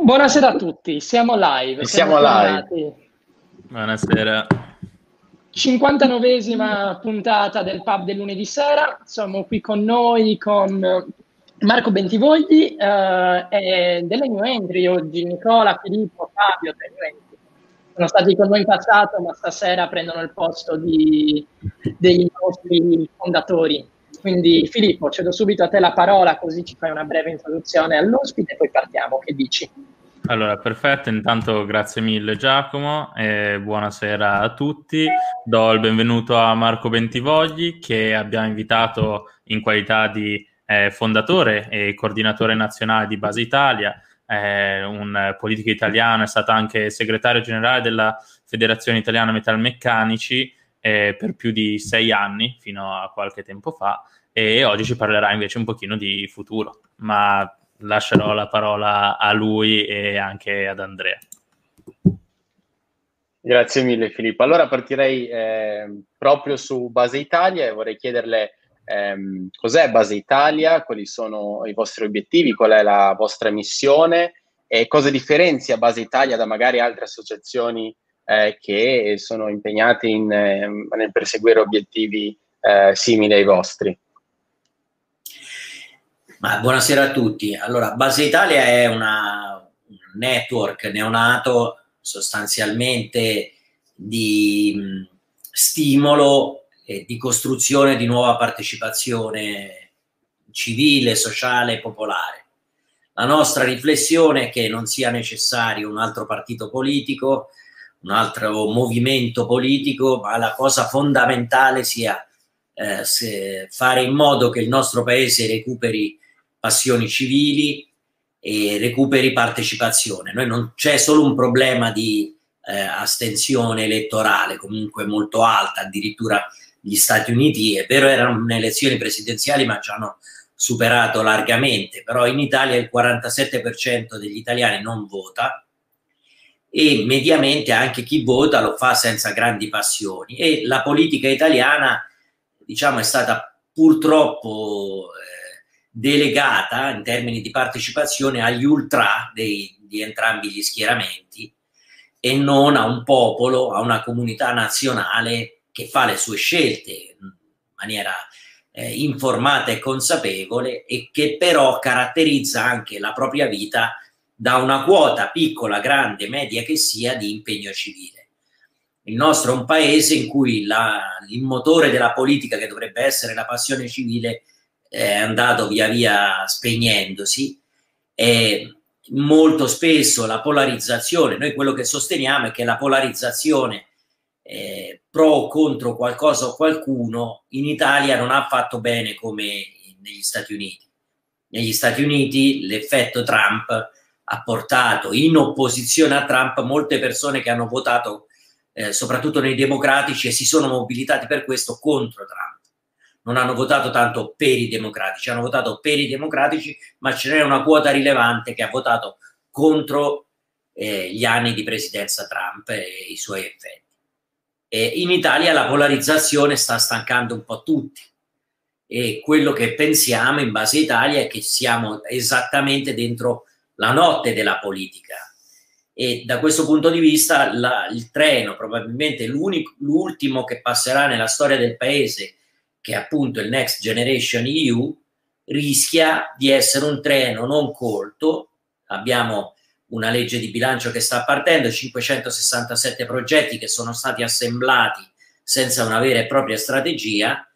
Buonasera a tutti, siamo live. Siamo, siamo live. Buonasera. 59esima puntata del pub del lunedì sera. Siamo qui con noi con Marco Bentivogli eh, e delle new entry oggi, Nicola, Filippo, Fabio, tre new entry. Sono stati con noi in passato, ma stasera prendono il posto di, dei nostri fondatori. Quindi Filippo, cedo subito a te la parola così ci fai una breve introduzione all'ospite e poi partiamo. Che dici? Allora, perfetto. Intanto grazie mille Giacomo e buonasera a tutti. Do il benvenuto a Marco Bentivogli che abbiamo invitato in qualità di eh, fondatore e coordinatore nazionale di Base Italia, eh, un politico italiano, è stato anche segretario generale della Federazione Italiana Metalmeccanici eh, per più di sei anni, fino a qualche tempo fa, e oggi ci parlerà invece un pochino di futuro, ma lascerò la parola a lui e anche ad Andrea. Grazie mille Filippo. Allora partirei eh, proprio su Base Italia e vorrei chiederle ehm, cos'è Base Italia, quali sono i vostri obiettivi, qual è la vostra missione e cosa differenzia Base Italia da magari altre associazioni eh, che sono impegnate in, eh, nel perseguire obiettivi eh, simili ai vostri. Ma buonasera a tutti. Allora, Base Italia è una, un network neonato sostanzialmente di mh, stimolo e di costruzione di nuova partecipazione civile, sociale e popolare. La nostra riflessione è che non sia necessario un altro partito politico, un altro movimento politico, ma la cosa fondamentale sia eh, fare in modo che il nostro paese recuperi passioni civili e recuperi partecipazione. Noi non c'è solo un problema di eh, astensione elettorale, comunque molto alta, addirittura gli Stati Uniti, è vero erano elezioni presidenziali ma ci hanno superato largamente, però in Italia il 47% degli italiani non vota, e mediamente anche chi vota lo fa senza grandi passioni. E la politica italiana diciamo è stata purtroppo eh, delegata in termini di partecipazione agli ultra dei, di entrambi gli schieramenti e non a un popolo, a una comunità nazionale che fa le sue scelte in maniera eh, informata e consapevole e che però caratterizza anche la propria vita da una quota piccola, grande, media che sia di impegno civile. Il nostro è un paese in cui la, il motore della politica, che dovrebbe essere la passione civile, è andato via via spegnendosi e molto spesso la polarizzazione, noi quello che sosteniamo è che la polarizzazione eh, pro o contro qualcosa o qualcuno in Italia non ha fatto bene come negli Stati Uniti. Negli Stati Uniti l'effetto Trump ha portato in opposizione a Trump molte persone che hanno votato, eh, soprattutto nei democratici, e si sono mobilitati per questo contro Trump. Non hanno votato tanto per i democratici, hanno votato per i democratici, ma ce n'è una quota rilevante che ha votato contro eh, gli anni di presidenza Trump e i suoi effetti. E in Italia la polarizzazione sta stancando un po' tutti e quello che pensiamo in base a Italia è che siamo esattamente dentro la notte della politica. E da questo punto di vista la, il treno, probabilmente l'ultimo che passerà nella storia del paese, che è appunto il Next Generation EU, rischia di essere un treno non colto. Abbiamo una legge di bilancio che sta partendo, 567 progetti che sono stati assemblati senza una vera e propria strategia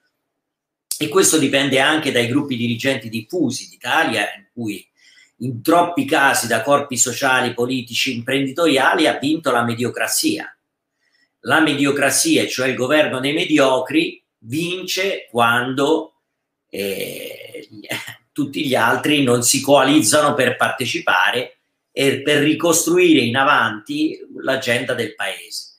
e questo dipende anche dai gruppi dirigenti diffusi d'Italia in cui in troppi casi da corpi sociali, politici, imprenditoriali ha vinto la mediocrazia. La mediocrazia, cioè il governo dei mediocri, vince quando eh, tutti gli altri non si coalizzano per partecipare e per ricostruire in avanti l'agenda del paese.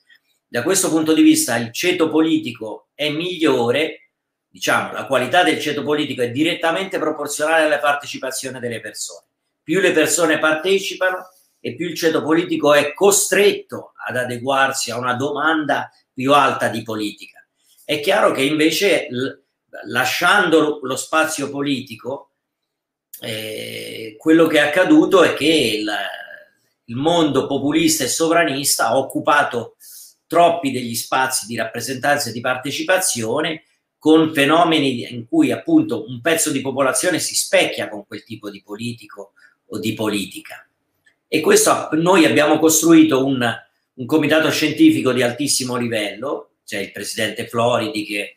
Da questo punto di vista il ceto politico è migliore, diciamo, la qualità del ceto politico è direttamente proporzionale alla partecipazione delle persone più le persone partecipano e più il ceto politico è costretto ad adeguarsi a una domanda più alta di politica. È chiaro che invece lasciando lo spazio politico, eh, quello che è accaduto è che il, il mondo populista e sovranista ha occupato troppi degli spazi di rappresentanza e di partecipazione con fenomeni in cui appunto un pezzo di popolazione si specchia con quel tipo di politico o di politica. E questo noi abbiamo costruito un, un comitato scientifico di altissimo livello, c'è il presidente Floridi che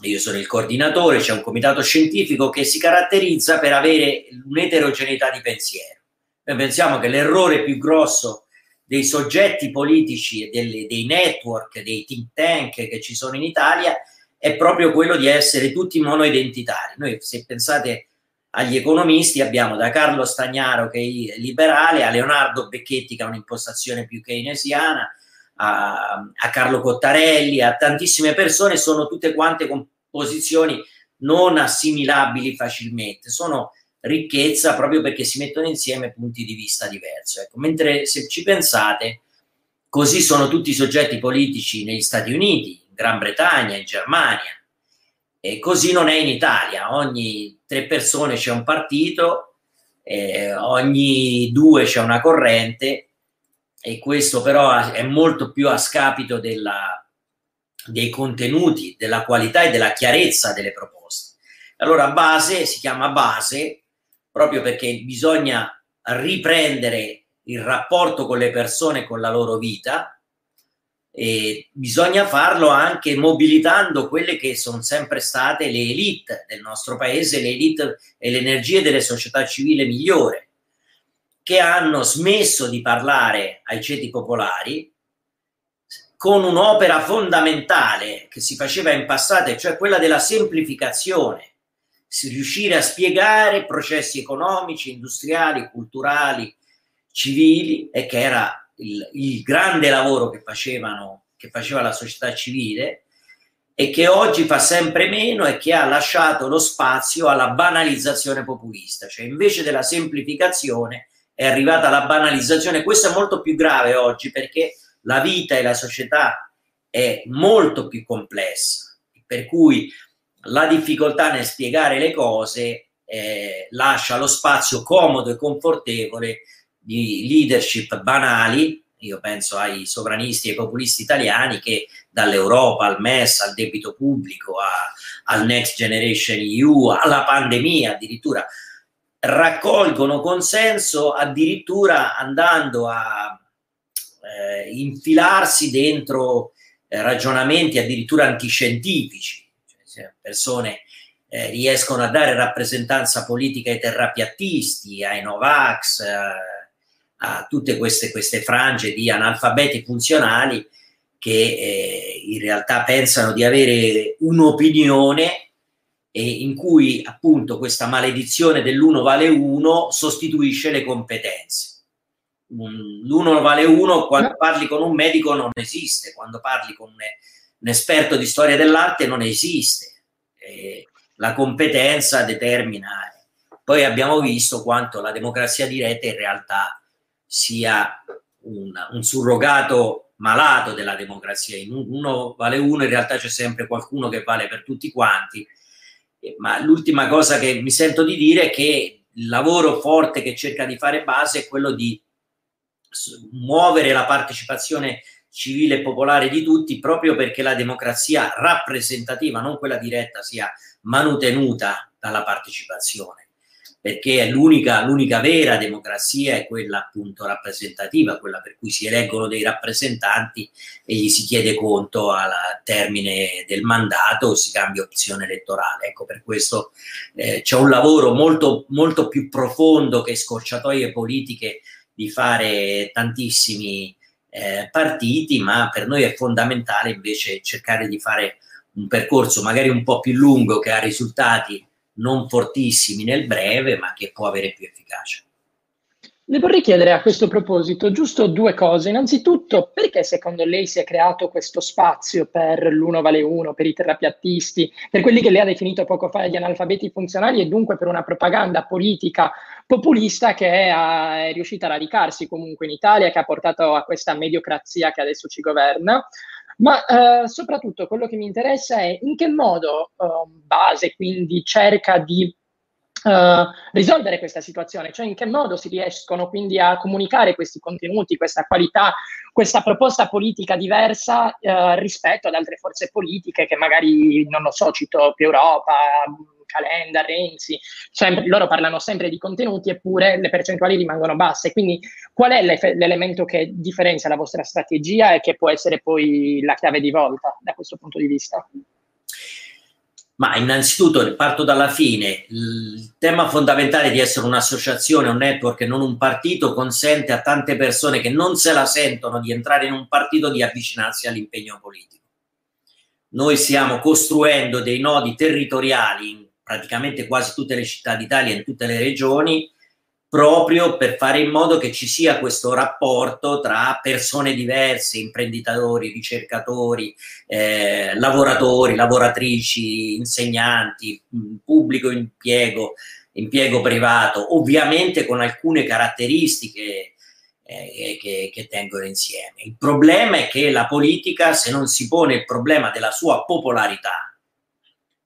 io sono il coordinatore, c'è un comitato scientifico che si caratterizza per avere un'eterogeneità di pensiero. Noi pensiamo che l'errore più grosso dei soggetti politici, delle, dei network, dei think tank che ci sono in Italia è proprio quello di essere tutti monoidentitari. Noi se pensate agli economisti abbiamo da Carlo Stagnaro che è liberale a Leonardo Becchetti che ha un'impostazione più keynesiana, a, a Carlo Cottarelli, a tantissime persone, sono tutte quante con posizioni non assimilabili facilmente, sono ricchezza proprio perché si mettono insieme punti di vista diversi. Ecco, mentre se ci pensate, così sono tutti i soggetti politici negli Stati Uniti, in Gran Bretagna, in Germania, e così non è in Italia. Ogni tre persone c'è un partito, eh, ogni due c'è una corrente, e questo però è molto più a scapito della, dei contenuti, della qualità e della chiarezza delle proposte. Allora, base si chiama base proprio perché bisogna riprendere il rapporto con le persone, con la loro vita, e bisogna farlo anche mobilitando quelle che sono sempre state le elite del nostro paese, le elite e le energie delle società civili migliore, che hanno smesso di parlare ai ceti popolari con un'opera fondamentale che si faceva in passato, cioè quella della semplificazione, riuscire a spiegare processi economici, industriali, culturali, civili, e che era il, il grande lavoro che, facevano, che faceva la società civile, e che oggi fa sempre meno e che ha lasciato lo spazio alla banalizzazione populista, cioè invece della semplificazione è arrivata la banalizzazione. Questo è molto più grave oggi perché la vita e la società è molto più complessa, per cui la difficoltà nel spiegare le cose eh, lascia lo spazio comodo e confortevole di leadership banali, io penso ai sovranisti e ai populisti italiani che dall'Europa al MES, al debito pubblico, a, al Next Generation EU, alla pandemia addirittura, raccolgono consenso addirittura andando a eh, infilarsi dentro eh, ragionamenti addirittura antiscientifici, cioè, persone eh, riescono a dare rappresentanza politica ai terrapiattisti, ai Novax, a, tutte queste, queste, frange di analfabeti funzionali che eh, in realtà pensano di avere un'opinione e in cui appunto questa maledizione dell'uno vale uno sostituisce le competenze l'uno vale uno, quando parli con un medico non esiste, quando parli con un, un esperto di storia dell'arte non esiste. Eh, la competenza determina. Poi abbiamo visto quanto la democrazia diretta in realtà sia un, un surrogato malato della democrazia. In uno vale uno, in realtà c'è sempre qualcuno che vale per tutti quanti. Eh, ma l'ultima cosa che mi sento di dire è che il lavoro forte che cerca di fare base è quello di muovere la partecipazione civile e popolare di tutti proprio perché la democrazia rappresentativa, non quella diretta, sia manutenuta dalla partecipazione perché l'unica, l'unica vera democrazia è quella appunto rappresentativa, quella per cui si eleggono dei rappresentanti e gli si chiede conto al termine del mandato o si cambia opzione elettorale. Ecco, per questo eh, c'è un lavoro molto, molto più profondo che scorciatoie politiche di fare tantissimi eh, partiti, ma per noi è fondamentale invece cercare di fare un percorso magari un po' più lungo che ha risultati non fortissimi nel breve, ma che può avere più efficacia. Le vorrei chiedere a questo proposito giusto due cose. Innanzitutto, perché secondo lei si è creato questo spazio per l'uno vale uno, per i terapiattisti, per quelli che lei ha definito poco fa gli analfabeti funzionali e dunque per una propaganda politica populista che è, è riuscita a radicarsi comunque in Italia, che ha portato a questa mediocrazia che adesso ci governa? Ma eh, soprattutto quello che mi interessa è in che modo eh, base quindi cerca di Uh, risolvere questa situazione, cioè in che modo si riescono quindi a comunicare questi contenuti, questa qualità, questa proposta politica diversa uh, rispetto ad altre forze politiche che magari, non lo so, cito più Europa, Calenda, Renzi, sempre, loro parlano sempre di contenuti eppure le percentuali rimangono basse. Quindi qual è l'elemento che differenzia la vostra strategia e che può essere poi la chiave di volta da questo punto di vista? Ma innanzitutto parto dalla fine. Il tema fondamentale di essere un'associazione, un network e non un partito consente a tante persone che non se la sentono di entrare in un partito di avvicinarsi all'impegno politico. Noi stiamo costruendo dei nodi territoriali in praticamente quasi tutte le città d'Italia, in tutte le regioni, proprio per fare in modo che ci sia questo rapporto tra persone diverse, imprenditori, ricercatori, eh, lavoratori, lavoratrici, insegnanti, pubblico impiego, impiego privato, ovviamente con alcune caratteristiche eh, che, che tengono insieme. Il problema è che la politica, se non si pone il problema della sua popolarità,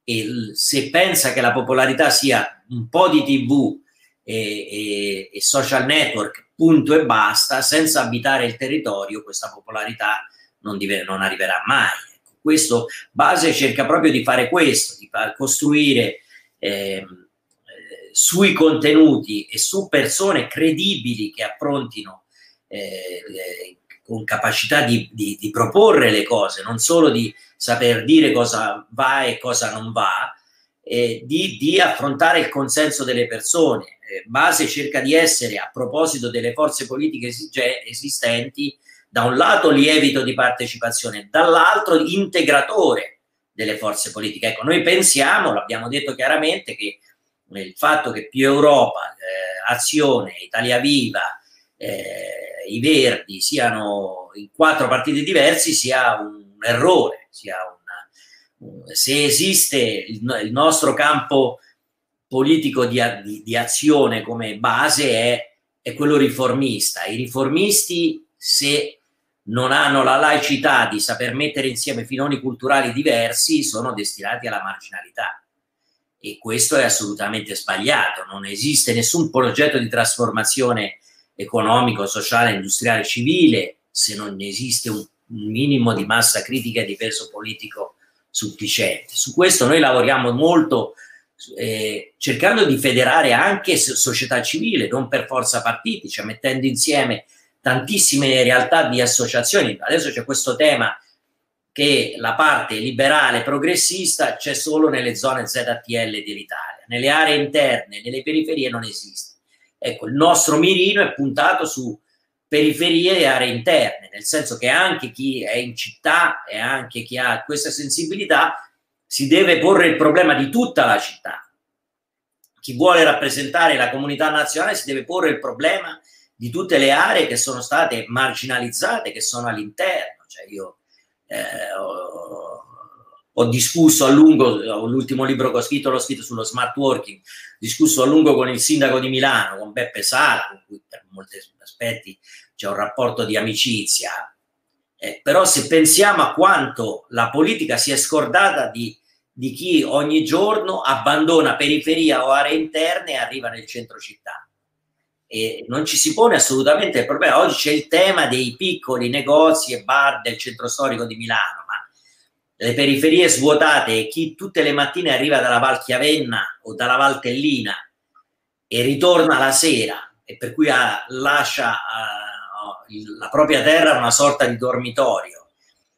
e se pensa che la popolarità sia un po' di tv e, e, e, social network, punto e basta, senza abitare il territorio, questa popolarità non, dive, non arriverà mai. Ecco, questo base cerca proprio di fare questo, di far costruire eh, sui contenuti e su persone credibili che approntino eh, eh, con capacità di, di, di, proporre le cose, non solo di saper dire cosa va e cosa non va, eh, di, di affrontare il consenso delle persone eh, base cerca di essere, a proposito delle forze politiche esistenti, da un lato lievito di partecipazione, dall'altro integratore delle forze politiche. Ecco, noi pensiamo, l'abbiamo detto chiaramente, che il fatto che più Europa, eh, Azione, Italia Viva, eh, i Verdi siano in quattro partiti diversi sia un errore, sia una, se esiste il, il nostro campo politico di, di, di azione come base è, è quello riformista. I riformisti, se non hanno la laicità di saper mettere insieme filoni culturali diversi, sono destinati alla marginalità. E questo è assolutamente sbagliato. Non esiste nessun progetto di trasformazione economico, sociale, industriale, civile se non esiste un, minimo di massa critica e di peso politico sufficiente. Su questo noi lavoriamo molto eh, cercando di federare anche società civile, non per forza partiti, cioè mettendo insieme tantissime realtà di associazioni. Adesso c'è questo tema che la parte liberale progressista c'è solo nelle zone ZTL dell'Italia, nelle aree interne, nelle periferie non esiste. Ecco, il nostro mirino è puntato su periferie e aree interne, nel senso che anche chi è in città e anche chi ha questa sensibilità si deve porre il problema di tutta la città. Chi vuole rappresentare la comunità nazionale si deve porre il problema di tutte le aree che sono state marginalizzate, che sono all'interno. Cioè io eh, ho, ho, discusso a lungo, l'ultimo libro che ho scritto l'ho scritto sullo smart working, ho discusso a lungo con il sindaco di Milano, con Beppe Sala, con cui per molti aspetti c'è un rapporto di amicizia, eh, però se pensiamo a quanto la politica si è scordata di, di chi ogni giorno abbandona periferia o aree interne e arriva nel centro città. E non ci si pone assolutamente il problema. Oggi c'è il tema dei piccoli negozi e bar del centro storico di Milano, le periferie svuotate e chi tutte le mattine arriva dalla Val Chiavenna o dalla Val Tellina e ritorna la sera e per cui ha, lascia uh, la propria terra una sorta di dormitorio.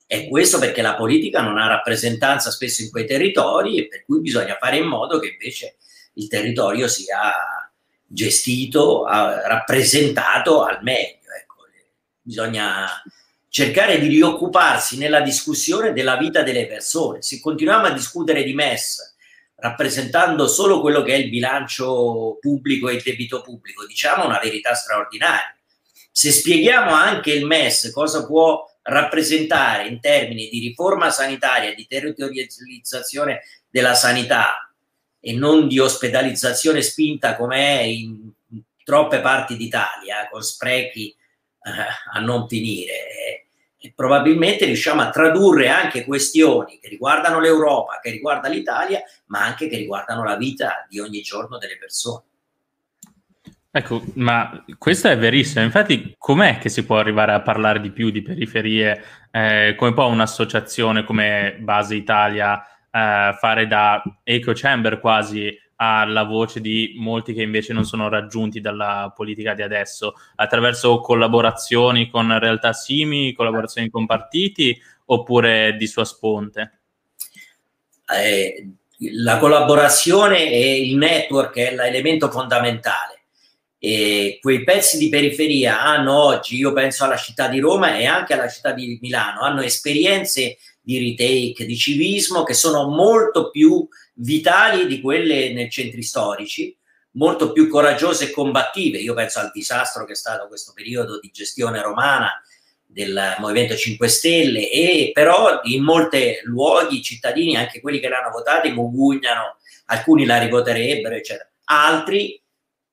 E questo perché la politica non ha rappresentanza spesso in quei territori e per cui bisogna fare in modo che invece il territorio sia gestito, rappresentato al meglio. Ecco. Bisogna cercare di rioccuparsi nella discussione della vita delle persone. Se continuiamo a discutere di MES rappresentando solo quello che è il bilancio pubblico e il debito pubblico, diciamo una verità straordinaria. Se spieghiamo anche il MES cosa può rappresentare in termini di riforma sanitaria, di territorializzazione della sanità e non di ospedalizzazione spinta come è in troppe parti d'Italia, con sprechi a non finire, e probabilmente riusciamo a tradurre anche questioni che riguardano l'Europa, che riguardano l'Italia, ma anche che riguardano la vita di ogni giorno delle persone. Ecco, ma questo è verissimo. Infatti, com'è che si può arrivare a parlare di più di periferie? Eh, come può un'associazione come Base Italia eh, fare da echo chamber quasi alla voce di molti che invece non sono raggiunti dalla politica di adesso, attraverso collaborazioni con realtà simili, collaborazioni con partiti oppure di sua sponte? Eh, la collaborazione e il network è l'elemento fondamentale. E quei pezzi di periferia hanno oggi, io penso alla città di Roma e anche alla città di Milano, hanno esperienze di retake, di civismo che sono molto più vitali di quelle nei centri storici, molto più coraggiose e combattive. Io penso al disastro che è stato questo periodo di gestione romana del Movimento 5 Stelle e però in molti luoghi i cittadini, anche quelli che l'hanno votata, mugugnano, alcuni la rivoterebbero, eccetera. Altri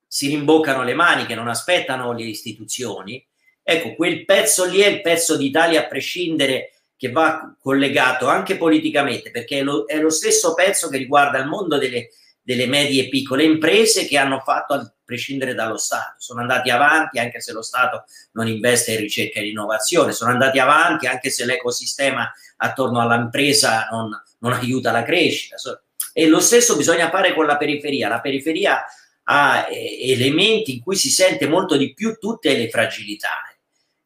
si rimboccano le maniche, non aspettano le istituzioni. Ecco, quel pezzo lì è il pezzo d'Italia a prescindere che va collegato anche politicamente, perché è lo, è lo stesso pezzo che riguarda il mondo delle, delle medie e piccole imprese che hanno fatto a prescindere dallo Stato. Sono andati avanti anche se lo Stato non investe in ricerca e innovazione, sono andati avanti anche se l'ecosistema attorno all'impresa non, non aiuta la crescita. E lo stesso bisogna fare con la periferia. La periferia ha eh, elementi in cui si sente molto di più tutte le fragilità,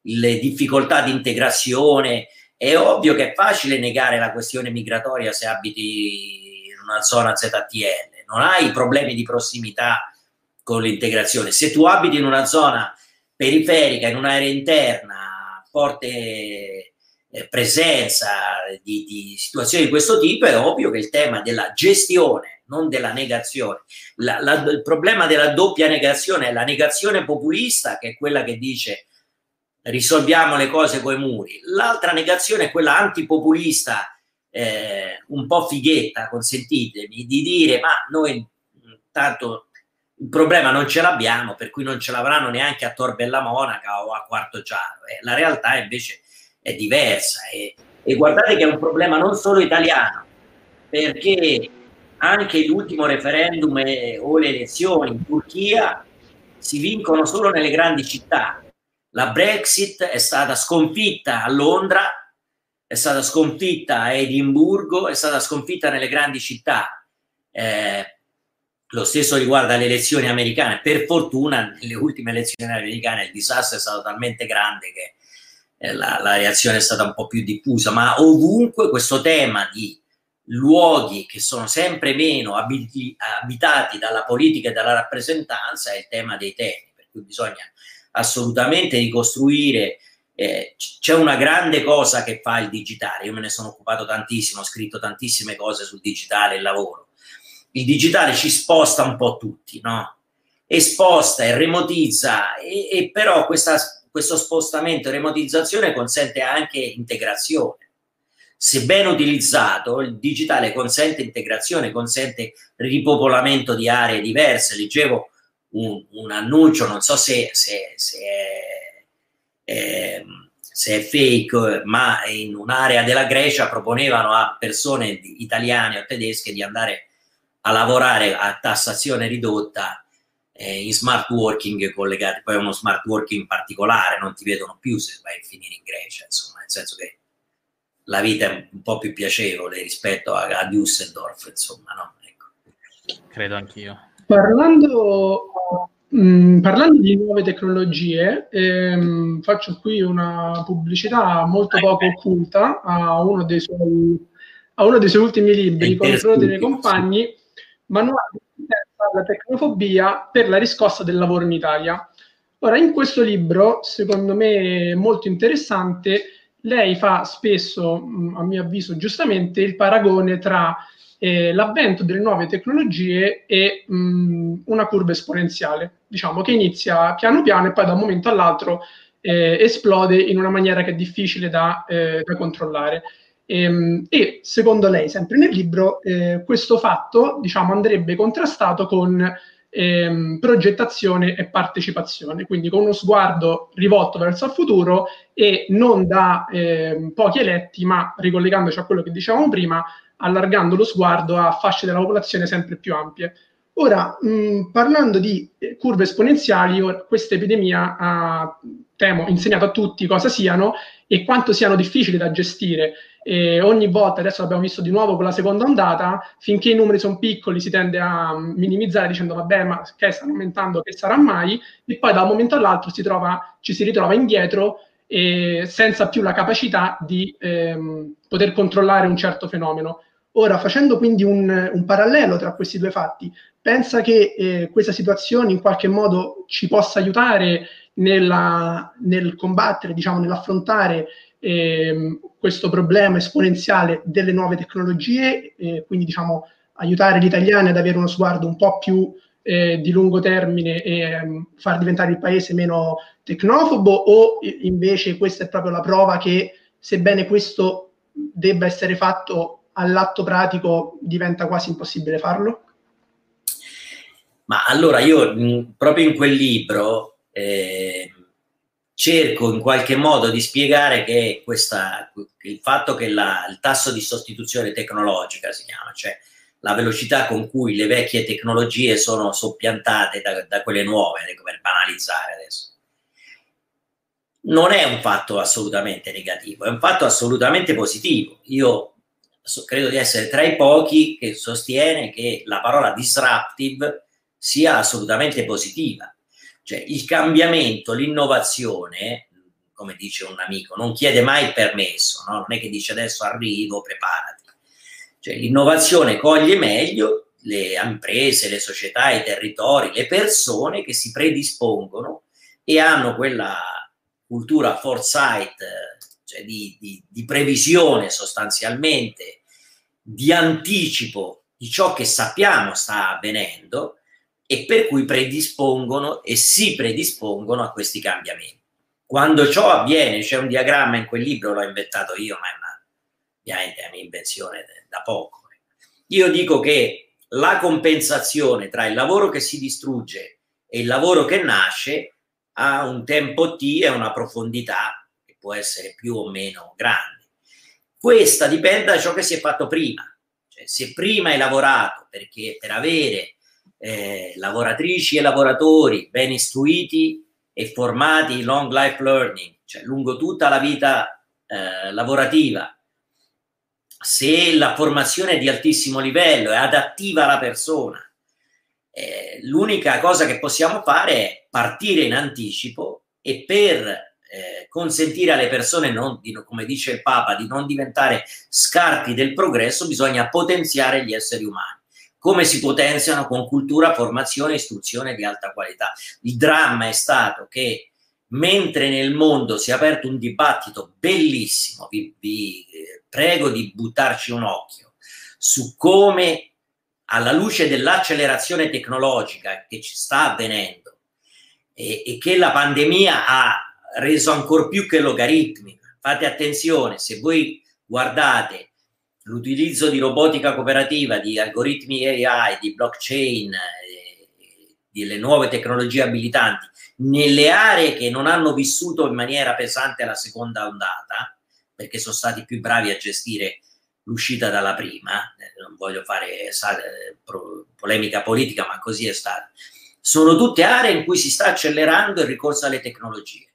le difficoltà di integrazione, è ovvio che è facile negare la questione migratoria se abiti in una zona ZTL, non hai problemi di prossimità con l'integrazione. Se tu abiti in una zona periferica, in un'area interna, forte eh, presenza di, di, situazioni di questo tipo, è ovvio che il tema della gestione, non della negazione, la, la, il problema della doppia negazione è la negazione populista, che è quella che dice risolviamo le cose coi muri. L'altra negazione è quella antipopulista, eh, un po' fighetta, consentitemi, di dire ma noi tanto il problema non ce l'abbiamo, per cui non ce l'avranno neanche a Tor Bella Monaca o a Quarto Giaro. Eh, la realtà invece è diversa e, e guardate che è un problema non solo italiano, perché anche l'ultimo referendum e, o le elezioni in Turchia si vincono solo nelle grandi città la Brexit è stata sconfitta a Londra, è stata sconfitta a Edimburgo, è stata sconfitta nelle grandi città. Eh, lo stesso riguarda le elezioni americane. Per fortuna, nelle ultime elezioni americane il disastro è stato talmente grande che eh, la, la, reazione è stata un po' più diffusa, ma ovunque questo tema di luoghi che sono sempre meno abiti, abitati dalla politica e dalla rappresentanza è il tema dei temi, per cui bisogna assolutamente ricostruire. Eh, c'è una grande cosa che fa il digitale, io me ne sono occupato tantissimo, ho scritto tantissime cose sul digitale e il lavoro. Il digitale ci sposta un po' tutti, no? E sposta e remotizza, e, e però questa, questo spostamento e remotizzazione consente anche integrazione. Se ben utilizzato, il digitale consente integrazione, consente ripopolamento di aree diverse. Leggevo un, un annuncio, non so se, se, se, è, eh, se, è, fake, ma in un'area della Grecia proponevano a persone italiane o tedesche di andare a lavorare a tassazione ridotta eh, in smart working collegati, poi uno smart working particolare, non ti vedono più se vai a finire in Grecia, insomma, nel senso che la vita è un po' più piacevole rispetto a, a Düsseldorf, insomma, no? Ecco. Credo anch'io. Parlando, mh, mm, parlando di nuove tecnologie, ehm, faccio qui una pubblicità molto poco occulta a uno dei suoi, a uno dei suoi ultimi libri, Controllo dei compagni, Manuale alla tecnofobia per la riscossa del lavoro in Italia. Ora, in questo libro, secondo me molto interessante, lei fa spesso, mm, a mio avviso giustamente, il paragone tra eh, l'avvento delle nuove tecnologie è mh, una curva esponenziale, diciamo che inizia piano piano e poi da un momento all'altro eh, esplode in una maniera che è difficile da, eh, da controllare. E, ehm, e, secondo lei, sempre nel libro, eh, questo fatto diciamo, andrebbe contrastato con ehm, progettazione e partecipazione, quindi con uno sguardo rivolto verso il futuro e non da ehm, pochi eletti, ma ricollegandoci a quello che dicevamo prima, allargando lo sguardo a fasce della popolazione sempre più ampie. Ora, mh, parlando di eh, curve esponenziali, questa epidemia ha, temo, insegnato a tutti cosa siano e quanto siano difficili da gestire. E ogni volta, adesso l'abbiamo visto di nuovo con la seconda ondata, finché i numeri sono piccoli si tende a minimizzare dicendo vabbè ma che stanno aumentando, che sarà mai, e poi da un momento all'altro si trova, ci si ritrova indietro e senza più la capacità di ehm, poter controllare un certo fenomeno. Ora, facendo quindi un, un, parallelo tra questi due fatti, pensa che eh, questa situazione in qualche modo ci possa aiutare nella, nel combattere, diciamo, nell'affrontare eh, questo problema esponenziale delle nuove tecnologie, eh, quindi diciamo, aiutare gli italiani ad avere uno sguardo un po' più eh, di lungo termine e um, far diventare il paese meno tecnofobo o invece questa è proprio la prova che sebbene questo debba essere fatto all'atto pratico diventa quasi impossibile farlo? Ma allora io mh, proprio in quel libro eh, cerco in qualche modo di spiegare che questa, il fatto che la, il tasso di sostituzione tecnologica si chiama, cioè la velocità con cui le vecchie tecnologie sono soppiantate da, da quelle nuove, per banalizzare adesso, non è un fatto assolutamente negativo, è un fatto assolutamente positivo. Io credo di essere tra i pochi che sostiene che la parola disruptive sia assolutamente positiva. Cioè il cambiamento, l'innovazione, come dice un amico, non chiede mai permesso, no? non è che dice adesso arrivo, preparati. Cioè l'innovazione coglie meglio le imprese, le società, i territori, le persone che si predispongono e hanno quella cultura foresight, cioè di, di, di previsione sostanzialmente di anticipo di ciò che sappiamo sta avvenendo e per cui predispongono e si predispongono a questi cambiamenti. Quando ciò avviene, c'è un diagramma in quel libro, l'ho inventato io, ma è una, ovviamente è un'invenzione da poco. Io dico che la compensazione tra il lavoro che si distrugge e il lavoro che nasce ha un tempo T e una profondità può essere più o meno grande. Questa dipende da ciò che si è fatto prima. Cioè, se prima hai lavorato perché per avere eh, lavoratrici e lavoratori ben istruiti e formati in long life learning, cioè lungo tutta la vita eh, lavorativa, se la formazione è di altissimo livello, è adattiva alla persona, eh, l'unica cosa che possiamo fare è partire in anticipo e per eh, consentire alle persone, non, di, come dice il Papa, di non diventare scarti del progresso, bisogna potenziare gli esseri umani. Come si potenziano con cultura, formazione istruzione di alta qualità. Il dramma è stato che mentre nel mondo si è aperto un dibattito bellissimo, vi, vi eh, prego di buttarci un occhio, su come alla luce dell'accelerazione tecnologica che ci sta avvenendo e, e che la pandemia ha reso ancora più che logaritmica. Fate attenzione, se voi guardate l'utilizzo di robotica cooperativa, di algoritmi AI, di blockchain, eh, delle nuove tecnologie abilitanti, nelle aree che non hanno vissuto in maniera pesante la seconda ondata, perché sono stati più bravi a gestire l'uscita dalla prima, eh, non voglio fare eh, polemica politica, ma così è stato, sono tutte aree in cui si sta accelerando il ricorso alle tecnologie.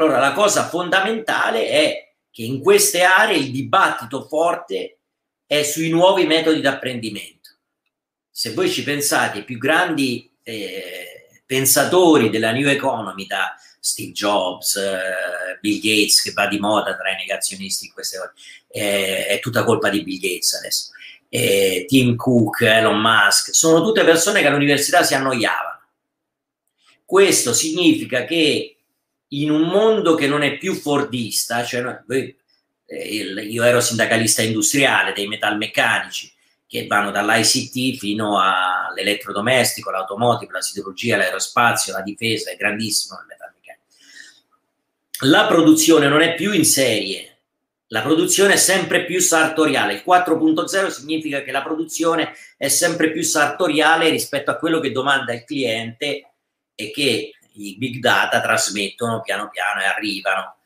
Allora, la cosa fondamentale è che in queste aree il dibattito forte è sui nuovi metodi di apprendimento. Se voi ci pensate, i più grandi eh, pensatori della New Economy, da Steve Jobs, eh, Bill Gates, che va di moda tra i negazionisti in queste ore, eh, è tutta colpa di Bill Gates adesso, eh, Tim Cook, Elon Musk, sono tutte persone che all'università si annoiavano. Questo significa che in un mondo che non è più fordista, cioè eh, io ero sindacalista industriale dei metalmeccanici che vanno dall'ICT fino all'elettrodomestico, l'automotive, la siderurgia, l'aerospazio, la difesa, è grandissimo il metalmeccanico. La produzione non è più in serie, la produzione è sempre più sartoriale. Il 4.0 significa che la produzione è sempre più sartoriale rispetto a quello che domanda il cliente e che i big data trasmettono piano piano e arrivano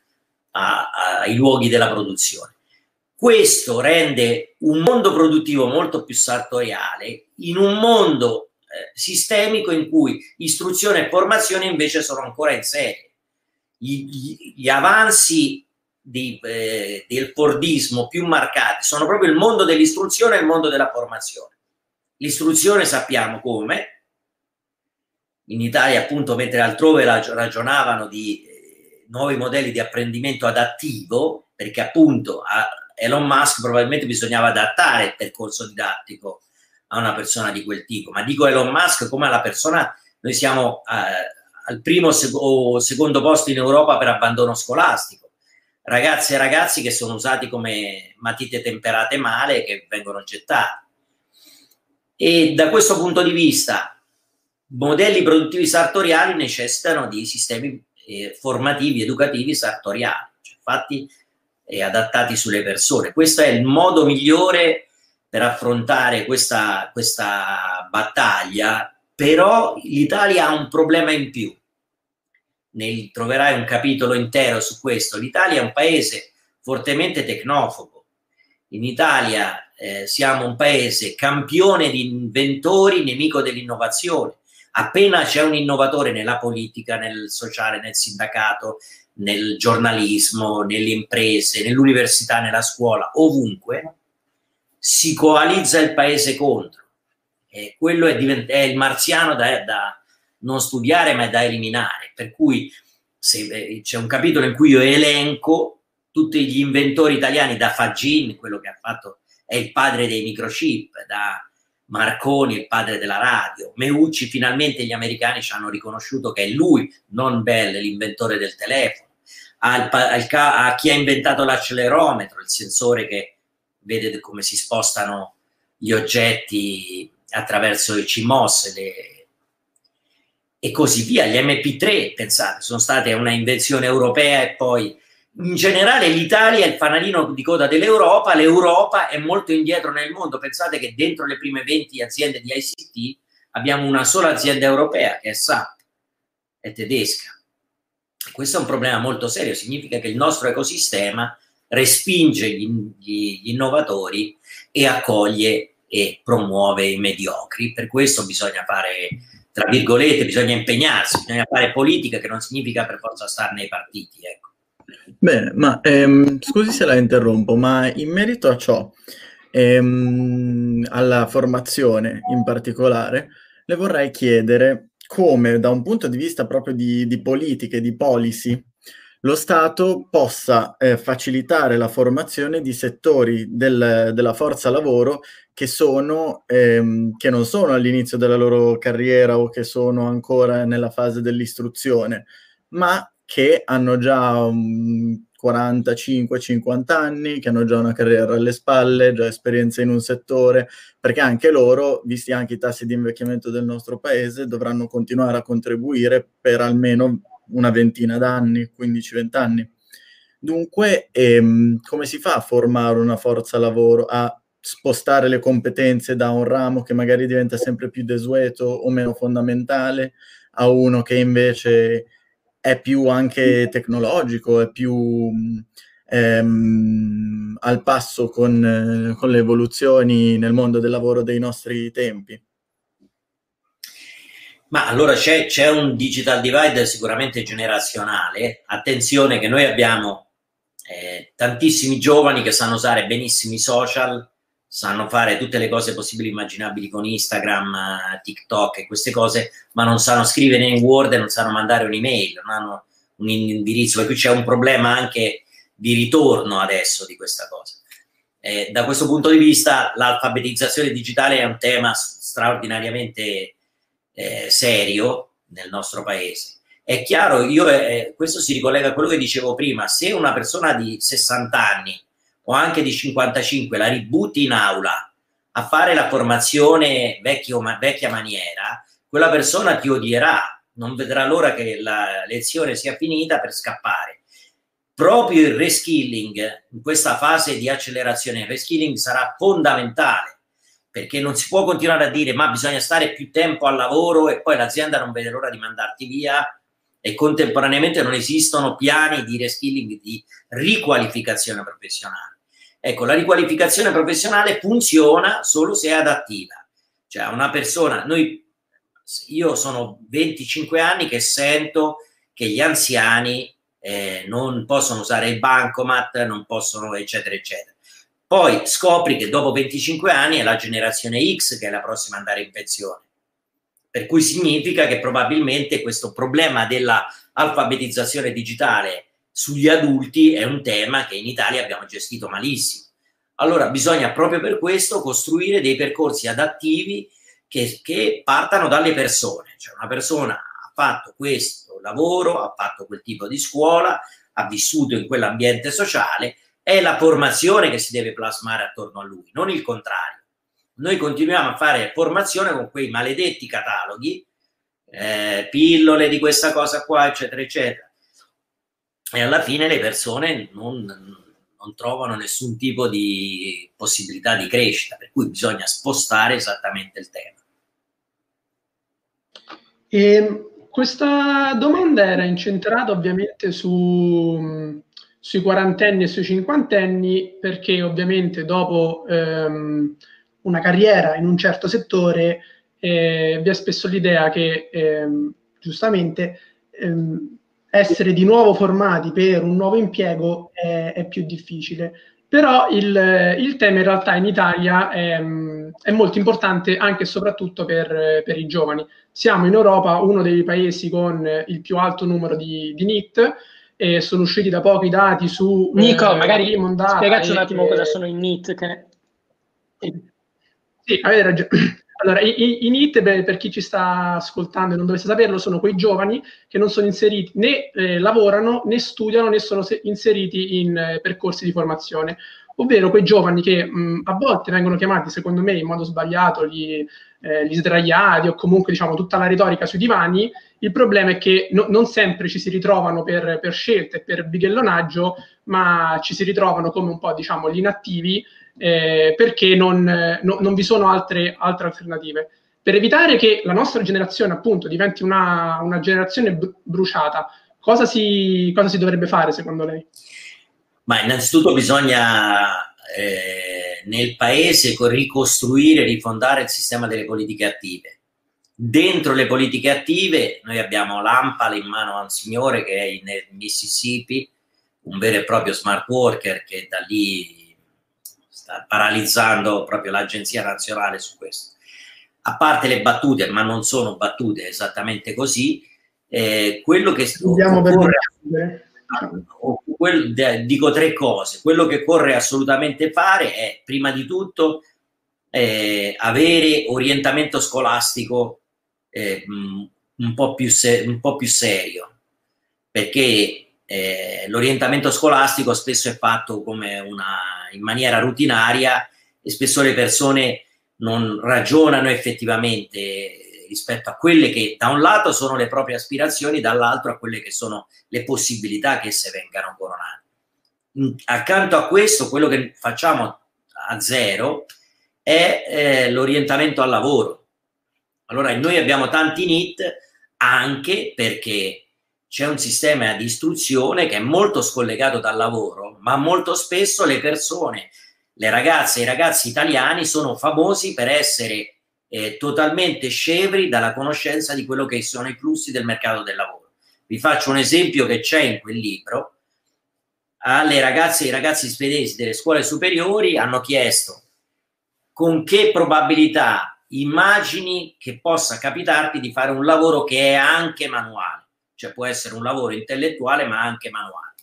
a, a, ai luoghi della produzione. Questo rende un mondo produttivo molto più sartoriale in un mondo eh, sistemico in cui istruzione e formazione invece sono ancora in serie. Gli, gli, avanzi di, eh, del Fordismo più marcati sono proprio il mondo dell'istruzione e il mondo della formazione. L'istruzione sappiamo come, in Italia appunto mentre altrove ragionavano di eh, nuovi modelli di apprendimento adattivo, perché appunto a Elon Musk probabilmente bisognava adattare il percorso didattico a una persona di quel tipo, ma dico Elon Musk come alla persona, noi siamo eh, al primo o secondo posto in Europa per abbandono scolastico ragazze e ragazzi che sono usati come matite temperate male che vengono gettate. E da questo punto di vista, modelli produttivi sartoriali necessitano di sistemi eh, formativi, educativi sartoriali, cioè fatti e adattati sulle persone. Questo è il modo migliore per affrontare questa, questa battaglia, però l'Italia ha un problema in più ne troverai un capitolo intero su questo. L'Italia è un paese fortemente tecnofobo. In Italia eh, siamo un paese campione di inventori, nemico dell'innovazione. Appena c'è un innovatore nella politica, nel sociale, nel sindacato, nel giornalismo, nelle imprese, nell'università, nella scuola, ovunque, si coalizza il paese contro. E quello è, divent- è il marziano da, da, non studiare ma è da eliminare. Per cui se, eh, c'è un capitolo in cui io elenco tutti gli inventori italiani, da Fagin, quello che ha fatto è il padre dei microchip, da Marconi, il padre della radio, Meucci, finalmente gli americani ci hanno riconosciuto che è lui, non Bell, l'inventore del telefono, al, al, a chi ha inventato l'accelerometro, il sensore che vede come si spostano gli oggetti attraverso i CMOS, le, e così via. Gli MP3, pensate, sono state una invenzione europea e poi in generale l'Italia è il fanalino di coda dell'Europa, l'Europa è molto indietro nel mondo. Pensate che dentro le prime 20 aziende di ICT abbiamo una sola azienda europea che è SAP, è tedesca. Questo è un problema molto serio, significa che il nostro ecosistema respinge gli, gli, gli innovatori e accoglie e promuove i mediocri. Per questo bisogna fare tra virgolette, bisogna impegnarsi, bisogna fare politica che non significa per forza stare nei partiti. Ecco. Bene, ma ehm, scusi se la interrompo, ma in merito a ciò, ehm, alla formazione in particolare, le vorrei chiedere come da un punto di vista proprio di, di politiche, di policy, lo Stato possa eh, facilitare la formazione di settori del, della forza lavoro che, sono, ehm, che non sono all'inizio della loro carriera o che sono ancora nella fase dell'istruzione, ma che hanno già um, 45-50 anni, che hanno già una carriera alle spalle, già esperienza in un settore, perché anche loro, visti anche i tassi di invecchiamento del nostro paese, dovranno continuare a contribuire per almeno una ventina d'anni, 15-20 anni. Dunque, ehm, come si fa a formare una forza lavoro, a spostare le competenze da un ramo che magari diventa sempre più desueto o meno fondamentale a uno che invece è più anche tecnologico, è più ehm, al passo con, con le evoluzioni nel mondo del lavoro dei nostri tempi? Ma allora c'è, c'è, un digital divide sicuramente generazionale. Attenzione che noi abbiamo eh, tantissimi giovani che sanno usare benissimo i social, sanno fare tutte le cose possibili e immaginabili con Instagram, TikTok e queste cose, ma non sanno scrivere in Word e non sanno mandare un'email, non hanno un indirizzo. E qui c'è un problema anche di ritorno adesso di questa cosa. Eh, da questo punto di vista l'alfabetizzazione digitale è un tema straordinariamente eh, serio nel nostro paese. È chiaro, io, eh, questo si ricollega a quello che dicevo prima, se una persona di 60 anni o anche di 55 la ributti in aula a fare la formazione vecchio, vecchia maniera, quella persona ti odierà, non vedrà l'ora che la lezione sia finita per scappare. proprio il reskilling, in questa fase di accelerazione, il reskilling sarà fondamentale perché non si può continuare a dire ma bisogna stare più tempo al lavoro e poi l'azienda non vede l'ora di mandarti via e contemporaneamente non esistono piani di reskilling, di riqualificazione professionale. Ecco, la riqualificazione professionale funziona solo se è adattiva. Cioè, una persona, noi, io sono 25 anni che sento che gli anziani eh, non possono usare il bancomat, non possono, eccetera, eccetera. Poi scopri che dopo 25 anni è la generazione X che è la prossima ad andare in pensione. Per cui significa che probabilmente questo problema della alfabetizzazione digitale sugli adulti è un tema che in Italia abbiamo gestito malissimo. Allora bisogna proprio per questo costruire dei percorsi adattivi che, che partano dalle persone. Cioè una persona ha fatto questo lavoro, ha fatto quel tipo di scuola, ha vissuto in quell'ambiente sociale, è la formazione che si deve plasmare attorno a lui, non il contrario. Noi continuiamo a fare formazione con quei maledetti cataloghi, eh, pillole di questa cosa qua, eccetera, eccetera. E alla fine le persone non, non trovano nessun tipo di possibilità di crescita, per cui bisogna spostare esattamente il tema. E ehm, questa domanda era incentrata ovviamente su, sui quarantenni e sui cinquantenni perché ovviamente dopo ehm, una carriera in un certo settore eh, vi è spesso l'idea che ehm, giustamente ehm, essere di nuovo formati per un nuovo impiego è, è più difficile. Però il, il, tema in realtà in Italia è, è molto importante anche e soprattutto per, per, i giovani. Siamo in Europa uno dei paesi con il più alto numero di, di NIT e sono usciti da poco i dati su... Nico, eh, magari spiegaci un attimo cosa sono i NIT. Che... Sì, avete ragione. Allora, i, i, NIT, per chi ci sta ascoltando e non dovesse saperlo, sono quei giovani che non sono inseriti, né eh, lavorano, né studiano, né sono se- inseriti in eh, percorsi di formazione. Ovvero quei giovani che mh, a volte vengono chiamati, secondo me, in modo sbagliato, gli, eh, gli sdraiati o comunque diciamo tutta la retorica sui divani. Il problema è che no, non sempre ci si ritrovano per, per scelte, per bighellonaggio, ma ci si ritrovano come un po' diciamo gli inattivi eh, perché non, no, non, vi sono altre, altre, alternative. Per evitare che la nostra generazione appunto diventi una, una generazione bruciata, cosa si, cosa si, dovrebbe fare secondo lei? Ma innanzitutto bisogna eh, nel paese ricostruire, rifondare il sistema delle politiche attive. Dentro le politiche attive noi abbiamo l'AMPAL in mano a un signore che è in Mississippi, un vero e proprio smart worker che da lì sta paralizzando proprio l'Agenzia Nazionale su questo. A parte le battute, ma non sono battute esattamente così, eh, quello che occorre, quel, dico tre cose. Quello che occorre assolutamente fare è, prima di tutto, eh, avere orientamento scolastico eh, un, po più se- un po' più serio, perché eh, l'orientamento scolastico spesso è fatto come una, in maniera rutinaria e spesso le persone non ragionano effettivamente rispetto a quelle che da un lato sono le proprie aspirazioni, dall'altro a quelle che sono le possibilità che esse vengano coronate. Accanto a questo, quello che facciamo a zero è eh, l'orientamento al lavoro. Allora, noi abbiamo tanti NIT anche perché c'è un sistema di istruzione che è molto scollegato dal lavoro, ma molto spesso le persone, le ragazze e i ragazzi italiani sono famosi per essere eh, totalmente scevri dalla conoscenza di quello che sono i flussi del mercato del lavoro. Vi faccio un esempio che c'è in quel libro. Alle ragazze e ai ragazzi svedesi delle scuole superiori hanno chiesto con che probabilità immagini che possa capitarti di fare un lavoro che è anche manuale cioè può essere un lavoro intellettuale ma anche manuale.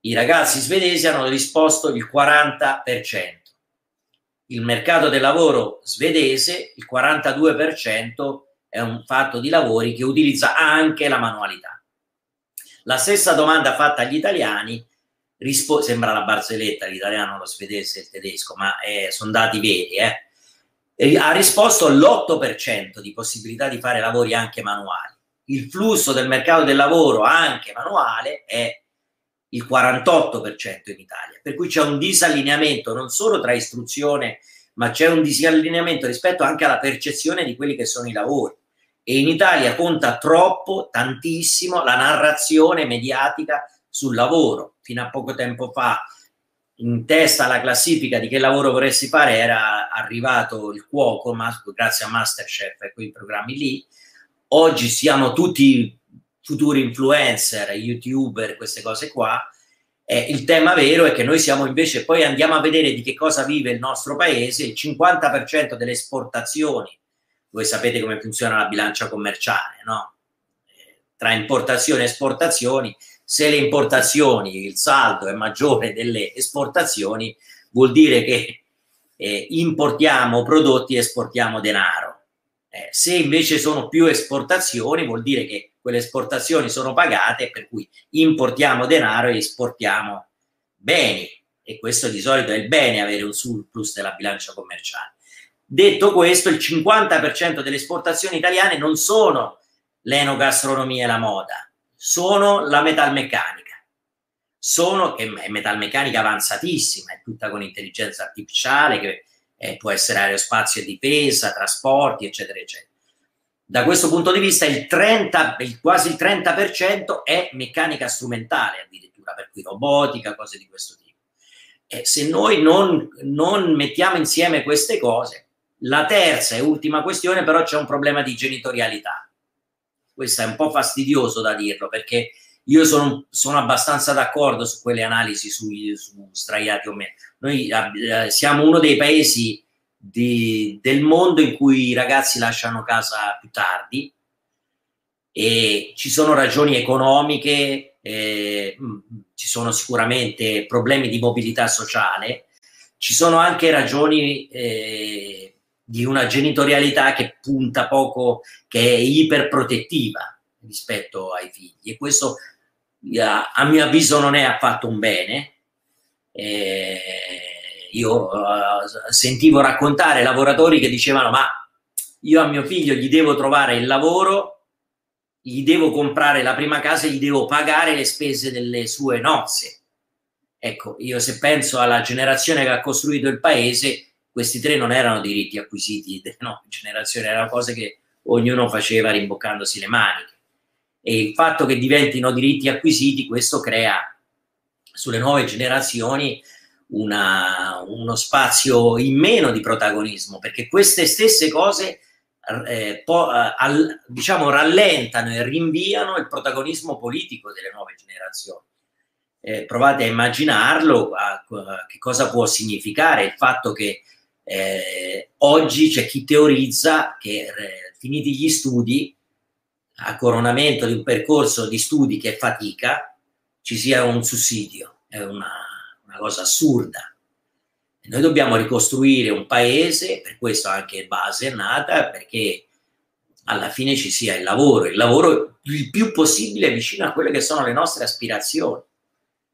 I ragazzi svedesi hanno risposto il 40%. Il mercato del lavoro svedese, il 42%, è un fatto di lavori che utilizza anche la manualità. La stessa domanda fatta agli italiani, rispo- sembra la barzelletta, l'italiano, lo svedese e il tedesco, ma eh, sono dati veri, eh. ha risposto l'8% di possibilità di fare lavori anche manuali il flusso del mercato del lavoro anche manuale è il 48% in Italia, per cui c'è un disallineamento non solo tra istruzione, ma c'è un disallineamento rispetto anche alla percezione di quelli che sono i lavori. E in Italia conta troppo, tantissimo, la narrazione mediatica sul lavoro. Fino a poco tempo fa in testa alla classifica di che lavoro vorresti fare era arrivato il cuoco, grazie a Masterchef e quei programmi lì. Oggi siamo tutti futuri influencer, youtuber, queste cose qua. Eh, il tema vero è che noi siamo invece, poi andiamo a vedere di che cosa vive il nostro paese, il 50% delle esportazioni, voi sapete come funziona la bilancia commerciale, no? Tra importazioni e esportazioni, se le importazioni, il saldo è maggiore delle esportazioni, vuol dire che eh, importiamo prodotti e esportiamo denaro. Eh, se invece sono più esportazioni, vuol dire che quelle esportazioni sono pagate, per cui importiamo denaro e esportiamo beni. E questo di solito è il bene avere un surplus della bilancia commerciale. Detto questo, il 50% delle esportazioni italiane non sono l'enogastronomia e la moda, sono la metalmeccanica. Sono, che è metalmeccanica avanzatissima, è tutta con intelligenza artificiale, che eh, può essere aerospazio e difesa, trasporti, eccetera, eccetera. Da questo punto di vista il 30, il, quasi il 30% è meccanica strumentale addirittura, per cui robotica, cose di questo tipo. E se noi non, non mettiamo insieme queste cose, la terza e ultima questione però c'è un problema di genitorialità questo è un po' fastidioso da dirlo perché io sono, sono abbastanza d'accordo su quelle analisi su, su straiati o meno. Noi eh, siamo uno dei paesi di, del mondo in cui i ragazzi lasciano casa più tardi e ci sono ragioni economiche, eh, mm, ci sono sicuramente problemi di mobilità sociale, ci sono anche ragioni eh, di una genitorialità che punta poco, che è iperprotettiva rispetto ai figli e questo a mio avviso non è affatto un bene. Eh, io uh, sentivo raccontare lavoratori che dicevano ma io a mio figlio gli devo trovare il lavoro, gli devo comprare la prima casa, gli devo pagare le spese delle sue nozze. Ecco, io se penso alla generazione che ha costruito il paese, questi tre non erano diritti acquisiti delle nuove generazioni, erano cose che ognuno faceva rimboccandosi le maniche. E il fatto che diventino diritti acquisiti, questo crea sulle nuove generazioni una, uno spazio in meno di protagonismo, perché queste stesse cose eh, po, eh, al, diciamo rallentano e rinviano il protagonismo politico delle nuove generazioni. Eh, provate a immaginarlo, a, a, che cosa può significare il fatto che eh, oggi c'è chi teorizza che eh, finiti gli studi, a coronamento di un percorso di studi che fatica, ci sia un sussidio. È una, una cosa assurda. Noi dobbiamo ricostruire un paese, per questo anche base è nata, perché alla fine ci sia il lavoro, il lavoro il più possibile vicino a quelle che sono le nostre aspirazioni.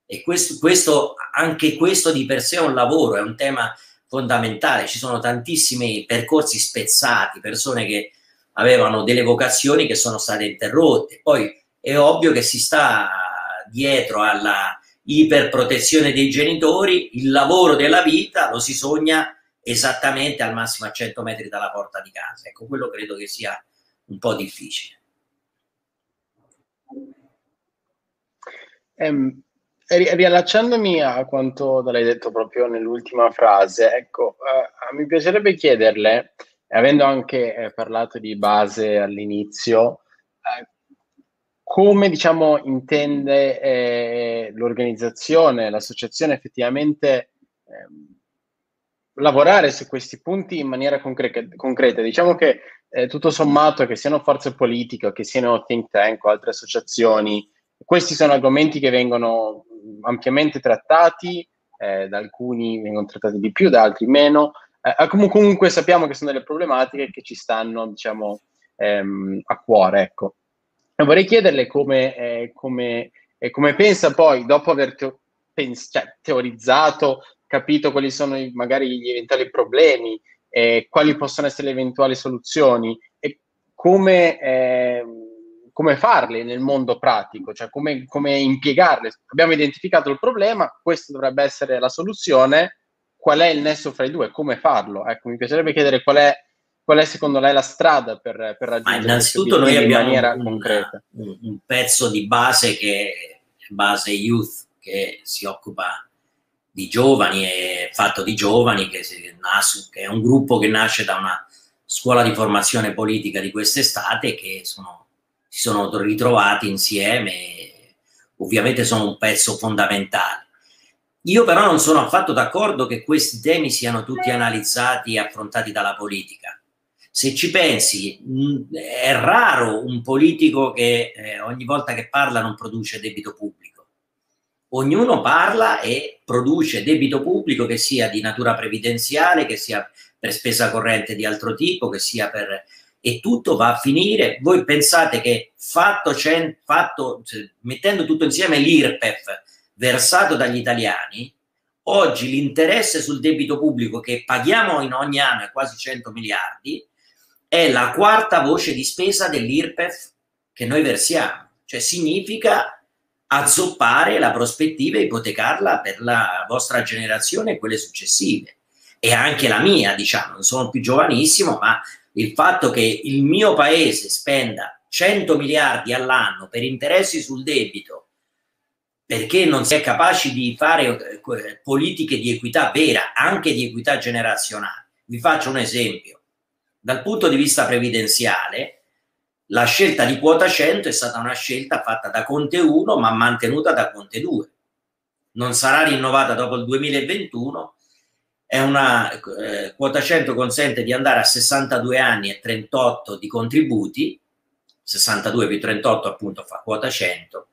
E questo, questo, anche questo di per sé è un lavoro, è un tema fondamentale. Ci sono tantissimi percorsi spezzati, persone che avevano delle vocazioni che sono state interrotte. Poi è ovvio che si sta dietro alla iperprotezione dei genitori, il lavoro della vita lo si sogna esattamente al massimo a 100 metri dalla porta di casa. Ecco, quello credo che sia un po' difficile. Um, riallacciandomi a quanto l'hai detto proprio nell'ultima frase, ecco, uh, mi piacerebbe chiederle, avendo anche eh, parlato di base all'inizio, eh, come diciamo intende eh, l'organizzazione, l'associazione effettivamente ehm, lavorare su questi punti in maniera concre- concreta. Diciamo che eh, tutto sommato, che siano forze politiche, che siano think tank o altre associazioni, questi sono argomenti che vengono ampiamente trattati, eh, da alcuni vengono trattati di più, da altri meno. Eh, comunque sappiamo che sono delle problematiche che ci stanno, diciamo, ehm, a cuore. Ecco. E vorrei chiederle come, eh, come, come, pensa poi, dopo aver te- pens- cioè, teorizzato, capito quali sono i, magari gli eventuali problemi, quali possono essere le eventuali soluzioni, e come, ehm, come farli nel mondo pratico, cioè come, come impiegarli. Abbiamo identificato il problema, questa dovrebbe essere la soluzione, qual è il nesso fra i due, come farlo? Ecco, mi piacerebbe chiedere qual è, qual è secondo lei la strada per, per raggiungere Ma innanzitutto noi abbiamo in maniera un, concreta. Un, un, pezzo di base che è base youth che si occupa di giovani e fatto di giovani che, si, che è un gruppo che nasce da una scuola di formazione politica di quest'estate che sono, si sono ritrovati insieme ovviamente sono un pezzo fondamentale io però non sono affatto d'accordo che questi temi siano tutti analizzati e affrontati dalla politica. Se ci pensi, è raro un politico che eh, ogni volta che parla non produce debito pubblico. Ognuno parla e produce debito pubblico che sia di natura previdenziale, che sia per spesa corrente di altro tipo, che sia per... e tutto va a finire. Voi pensate che fatto, fatto mettendo tutto insieme l'IRPEF, versato dagli italiani, oggi l'interesse sul debito pubblico che paghiamo in ogni anno è quasi 100 miliardi, è la quarta voce di spesa dell'IRPEF che noi versiamo. Cioè significa azzoppare la prospettiva e ipotecarla per la vostra generazione e quelle successive. E anche la mia, diciamo, non sono più giovanissimo, ma il fatto che il mio paese spenda 100 miliardi all'anno per interessi sul debito perché non si è capaci di fare eh, politiche di equità vera, anche di equità generazionale. Vi faccio un esempio. Dal punto di vista previdenziale, la scelta di quota 100 è stata una scelta fatta da Conte 1 ma mantenuta da Conte 2. Non sarà rinnovata dopo il 2021. È una eh, quota 100 consente di andare a 62 anni e 38 di contributi, 62 più 38 appunto fa quota 100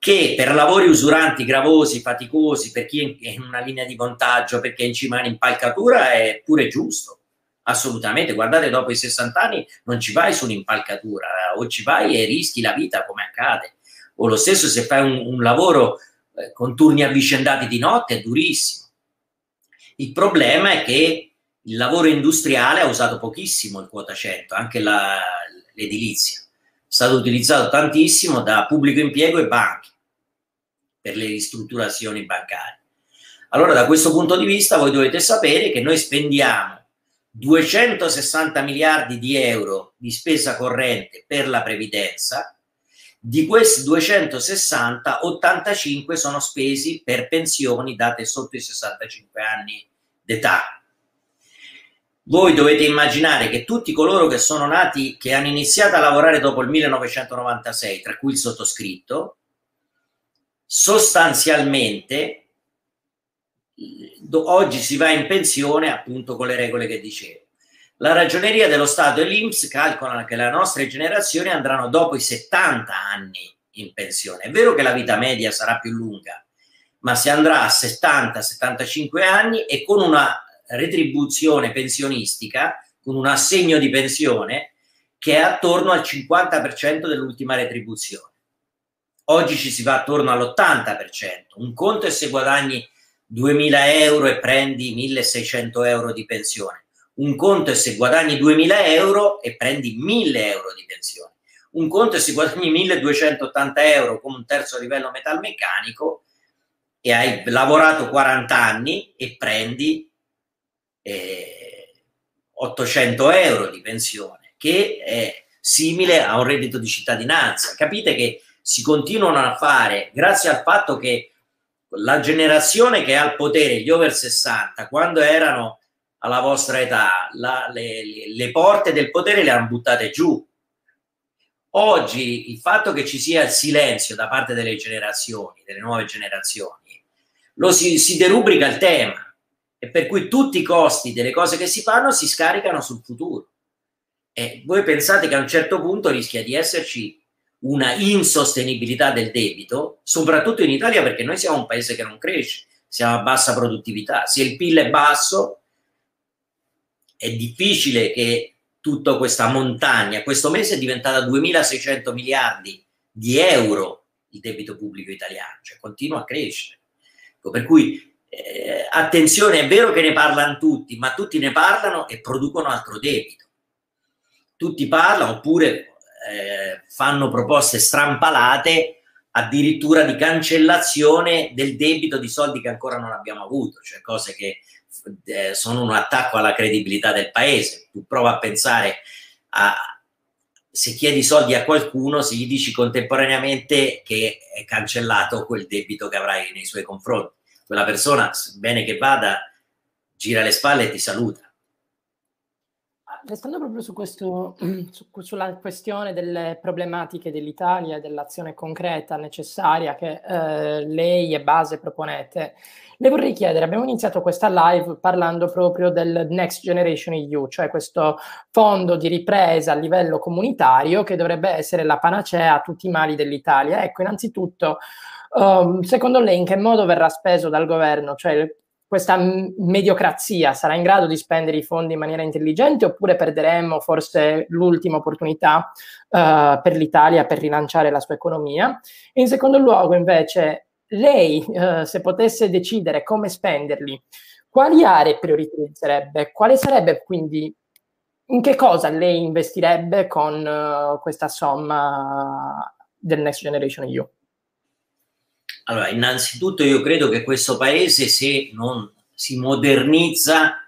che per lavori usuranti, gravosi, faticosi, per chi è in una linea di vantaggio, perché è in cima all'impalcatura, è pure giusto. Assolutamente, guardate, dopo i 60 anni non ci vai su un'impalcatura, o ci vai e rischi la vita come accade. O lo stesso se fai un, un lavoro eh, con turni avvicendati di notte, è durissimo. Il problema è che il lavoro industriale ha usato pochissimo il quota 100, anche la, l'edilizia. È stato utilizzato tantissimo da pubblico impiego e banche per le ristrutturazioni bancarie. Allora, da questo punto di vista, voi dovete sapere che noi spendiamo 260 miliardi di euro di spesa corrente per la previdenza, di questi 260, 85 sono spesi per pensioni date sotto i 65 anni d'età. Voi dovete immaginare che tutti coloro che sono nati, che hanno iniziato a lavorare dopo il 1996, tra cui il sottoscritto, sostanzialmente oggi si va in pensione appunto con le regole che dicevo. La ragioneria dello Stato e l'Inps calcolano che le nostre generazioni andranno dopo i 70 anni in pensione. È vero che la vita media sarà più lunga, ma si andrà a 70-75 anni e con una retribuzione pensionistica, con un assegno di pensione che è attorno al 50% dell'ultima retribuzione. Oggi ci si va attorno all'80%. Un conto è se guadagni 2.000 euro e prendi 1.600 euro di pensione. Un conto è se guadagni 2.000 euro e prendi 1.000 euro di pensione. Un conto è se guadagni 1.280 euro come un terzo livello metalmeccanico e hai lavorato 40 anni e prendi eh, 800 euro di pensione, che è simile a un reddito di cittadinanza. Capite che si continuano a fare grazie al fatto che la generazione che è al potere, gli over 60, quando erano alla vostra età, la, le, le, porte del potere le hanno buttate giù. Oggi il fatto che ci sia il silenzio da parte delle generazioni, delle nuove generazioni, lo si, si derubrica il tema e per cui tutti i costi delle cose che si fanno si scaricano sul futuro. E voi pensate che a un certo punto rischia di esserci una insostenibilità del debito, soprattutto in Italia perché noi siamo un paese che non cresce, siamo a bassa produttività. Se il PIL è basso, è difficile che tutta questa montagna, questo mese è diventata 2.600 miliardi di euro il debito pubblico italiano, cioè continua a crescere. Ecco, per cui eh, attenzione, è vero che ne parlano tutti, ma tutti ne parlano e producono altro debito. Tutti parlano, oppure eh, fanno proposte strampalate addirittura di cancellazione del debito di soldi che ancora non abbiamo avuto, cioè cose che eh, sono un attacco alla credibilità del paese. Tu prova a pensare a se chiedi soldi a qualcuno, se gli dici contemporaneamente che è cancellato quel debito che avrai nei suoi confronti. Quella persona, bene che vada, gira le spalle e ti saluta. Restando proprio su questo, su, sulla questione delle problematiche dell'Italia e dell'azione concreta necessaria che eh, lei e Base proponete, le vorrei chiedere, abbiamo iniziato questa live parlando proprio del Next Generation EU, cioè questo fondo di ripresa a livello comunitario che dovrebbe essere la panacea a tutti i mali dell'Italia. Ecco, innanzitutto, um, secondo lei in che modo verrà speso dal governo? Cioè, questa mediocrazia sarà in grado di spendere i fondi in maniera intelligente oppure perderemo forse l'ultima opportunità uh, per l'Italia per rilanciare la sua economia? In secondo luogo, invece, lei, uh, se potesse decidere come spenderli, quali aree priorizzerebbe? Quale sarebbe quindi, in che cosa lei investirebbe con uh, questa somma del Next Generation EU? Allora, innanzitutto io credo che questo paese, se non si modernizza,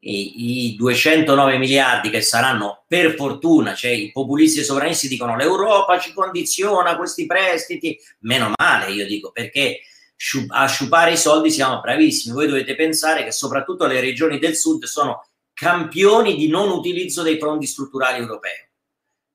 i, i 209 miliardi che saranno per fortuna, cioè i populisti e sovranisti dicono l'Europa ci condiziona questi prestiti, meno male io dico, perché a sciupare i soldi siamo bravissimi. Voi dovete pensare che soprattutto le regioni del sud sono campioni di non utilizzo dei fondi strutturali europei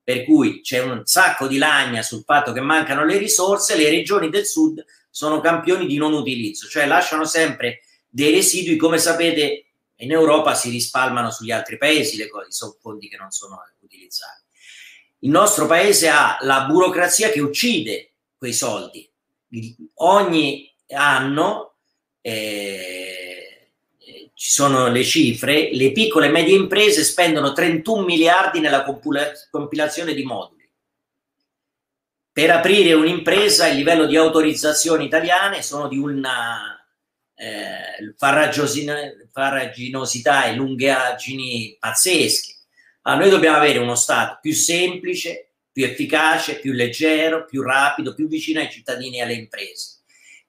per cui c'è un sacco di lagna sul fatto che mancano le risorse, le regioni del sud sono campioni di non utilizzo, cioè lasciano sempre dei residui, come sapete in Europa si rispalmano sugli altri paesi le cose, sono fondi che non sono utilizzati. Il nostro paese ha la burocrazia che uccide quei soldi. Ogni anno eh, ci sono le cifre, le piccole e medie imprese spendono 31 miliardi nella compilazione di moduli. Per aprire un'impresa il livello di autorizzazioni italiane sono di una eh, farraginosità e lungaggini pazzesche. Allora, noi dobbiamo avere uno Stato più semplice, più efficace, più leggero, più rapido, più vicino ai cittadini e alle imprese.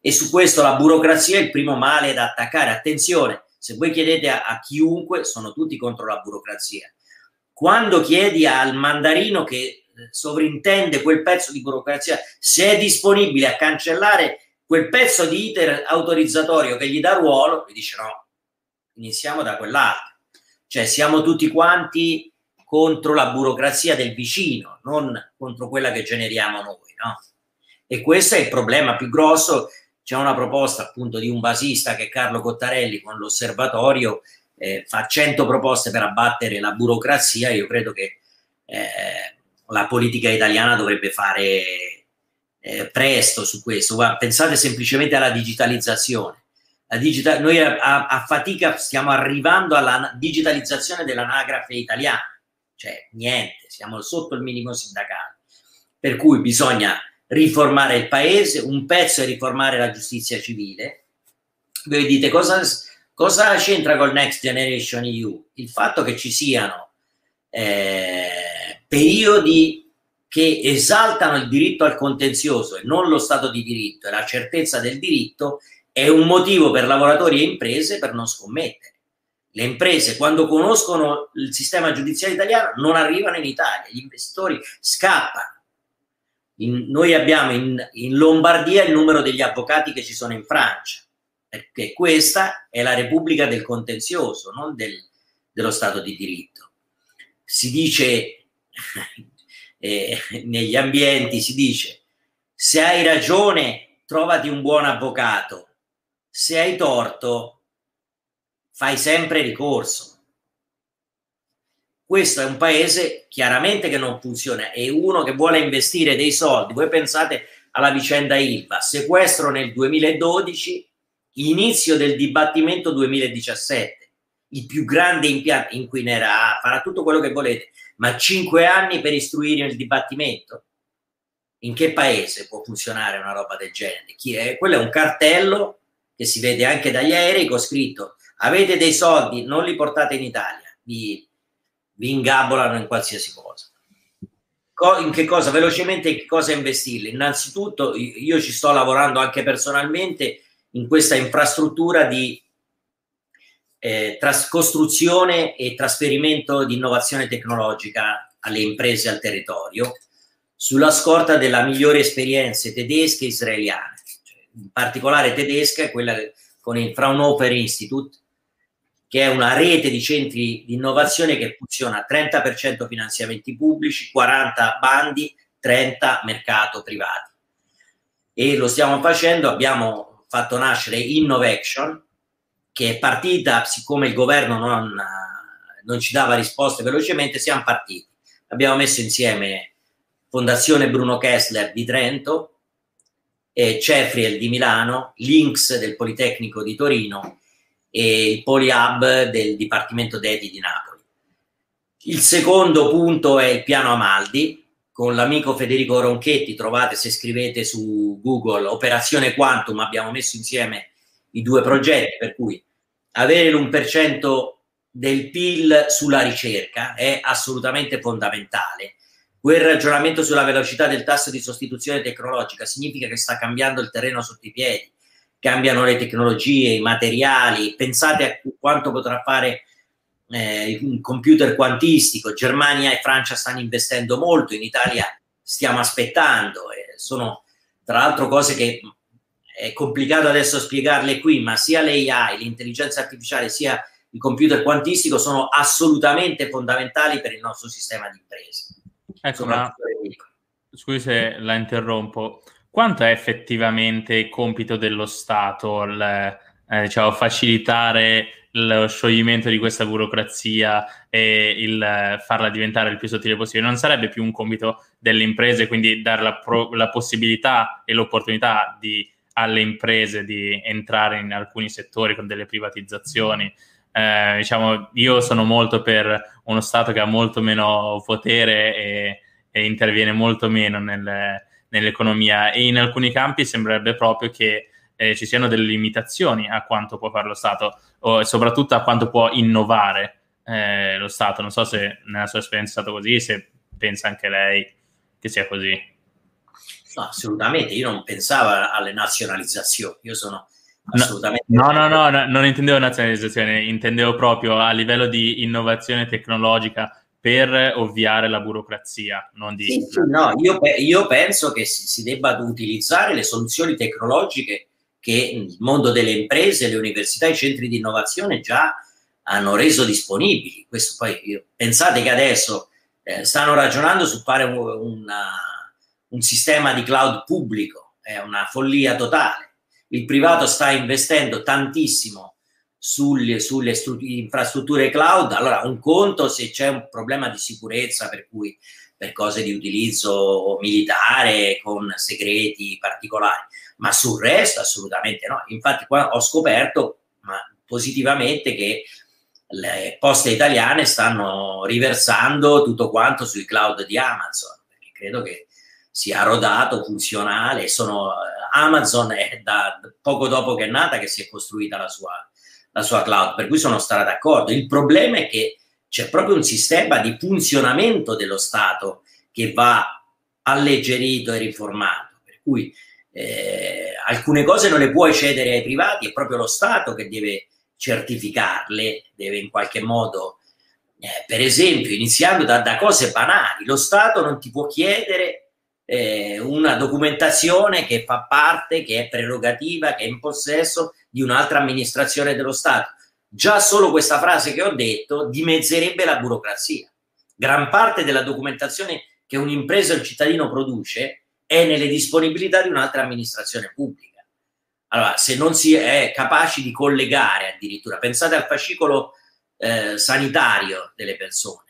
E su questo la burocrazia è il primo male da attaccare. Attenzione, se voi chiedete a, a chiunque, sono tutti contro la burocrazia. Quando chiedi al mandarino che eh, sovrintende quel pezzo di burocrazia se è disponibile a cancellare quel pezzo di iter autorizzatorio che gli dà ruolo, vi dice no, iniziamo da quell'altro. Cioè siamo tutti quanti contro la burocrazia del vicino, non contro quella che generiamo noi, no? E questo è il problema più grosso c'è una proposta appunto di un basista che è Carlo Cottarelli con l'osservatorio, eh, fa 100 proposte per abbattere la burocrazia, io credo che eh, la politica italiana dovrebbe fare eh, presto su questo. Guarda, pensate semplicemente alla digitalizzazione. La digital- noi a, a, a, fatica stiamo arrivando alla digitalizzazione dell'anagrafe italiana, cioè niente, siamo sotto il minimo sindacale. Per cui bisogna riformare il paese, un pezzo è riformare la giustizia civile. Voi dite cosa, cosa c'entra col Next Generation EU? Il fatto che ci siano eh, periodi che esaltano il diritto al contenzioso e non lo stato di diritto e la certezza del diritto è un motivo per lavoratori e imprese per non scommettere. Le imprese, quando conoscono il sistema giudiziario italiano, non arrivano in Italia, gli investitori scappano in, noi abbiamo in, in Lombardia il numero degli avvocati che ci sono in Francia, perché questa è la Repubblica del contenzioso, non del, dello Stato di diritto. Si dice, eh, negli ambienti si dice, se hai ragione trovati un buon avvocato, se hai torto fai sempre ricorso questo è un paese chiaramente che non funziona e uno che vuole investire dei soldi. Voi pensate alla vicenda Ilva, sequestro nel 2012, inizio del dibattimento 2017, il più grande impianto inquinerà, farà tutto quello che volete, ma cinque anni per istruire il dibattimento? In che paese può funzionare una roba del genere? Chi è? Quello è un cartello che si vede anche dagli aerei con scritto avete dei soldi, non li portate in Italia, vi vi ingabolano in qualsiasi cosa. in che cosa velocemente in che cosa investirli? Innanzitutto io ci sto lavorando anche personalmente in questa infrastruttura di eh, tras- costruzione e trasferimento di innovazione tecnologica alle imprese al territorio sulla scorta della migliore esperienze tedesche e israeliane, cioè, in particolare tedesca, quella con il Fraunhofer Institute, che è una rete di centri di innovazione che funziona 30% finanziamenti pubblici, 40 bandi, 30 mercato privati. E lo stiamo facendo, abbiamo fatto nascere Innovation, che è partita, siccome il governo non, non ci dava risposte velocemente, siamo partiti. Abbiamo messo insieme Fondazione Bruno Kessler di Trento, e Cefriel di Milano, Links del Politecnico di Torino e il Polyhub del Dipartimento d'Eti di Napoli. Il secondo punto è il piano Amaldi, con l'amico Federico Ronchetti, trovate se scrivete su Google Operazione Quantum, abbiamo messo insieme i due progetti, per cui avere l'1% del PIL sulla ricerca è assolutamente fondamentale. Quel ragionamento sulla velocità del tasso di sostituzione tecnologica significa che sta cambiando il terreno sotto i piedi cambiano le tecnologie, i materiali, pensate a quanto potrà fare eh, un computer quantistico, Germania e Francia stanno investendo molto, in Italia stiamo aspettando, eh, sono tra l'altro cose che è complicato adesso spiegarle qui, ma sia l'AI, l'intelligenza artificiale, sia il computer quantistico sono assolutamente fondamentali per il nostro sistema di imprese. Ecco, ma scusi se la interrompo, quanto è effettivamente compito dello Stato il, eh, diciamo, facilitare lo scioglimento di questa burocrazia e il farla diventare il più sottile possibile? Non sarebbe più un compito delle imprese, quindi dare la, pro- la possibilità e l'opportunità di, alle imprese di entrare in alcuni settori con delle privatizzazioni? Eh, diciamo, io sono molto per uno Stato che ha molto meno potere e, e interviene molto meno nelle nell'economia e in alcuni campi sembrerebbe proprio che eh, ci siano delle limitazioni a quanto può fare lo Stato o soprattutto a quanto può innovare eh, lo Stato. Non so se nella sua esperienza è stato così, se pensa anche lei che sia così. No, assolutamente, io non pensavo alle nazionalizzazioni, io sono assolutamente... No, no, no, no, non intendevo nazionalizzazione, intendevo proprio a livello di innovazione tecnologica per ovviare la burocrazia. Non di... Sì, no, io, io, penso che si, si debbano utilizzare le soluzioni tecnologiche che il mondo delle imprese, le università, i centri di innovazione già hanno reso disponibili. Questo poi, pensate che adesso eh, stanno ragionando su fare un, una, un sistema di cloud pubblico, è una follia totale. Il privato sta investendo tantissimo sulle, sulle infrastrutture cloud, allora un conto se c'è un problema di sicurezza per cui per cose di utilizzo militare con segreti particolari, ma sul resto assolutamente no. Infatti qua ho scoperto ma positivamente che le poste italiane stanno riversando tutto quanto sui cloud di Amazon, perché credo che sia rodato, funzionale. Sono, Amazon è da poco dopo che è nata che si è costruita la sua, la sua cloud, per cui sono stata d'accordo. Il problema è che c'è proprio un sistema di funzionamento dello Stato che va alleggerito e riformato, per cui eh, alcune cose non le puoi cedere ai privati, è proprio lo Stato che deve certificarle, deve in qualche modo, eh, per esempio, iniziando da, da, cose banali, lo Stato non ti può chiedere eh, una documentazione che fa parte, che è prerogativa, che è in possesso di un'altra amministrazione dello Stato. Già solo questa frase che ho detto dimezzerebbe la burocrazia. Gran parte della documentazione che un'impresa o un cittadino produce è nelle disponibilità di un'altra amministrazione pubblica. Allora, se non si è capaci di collegare addirittura, pensate al fascicolo eh, sanitario delle persone.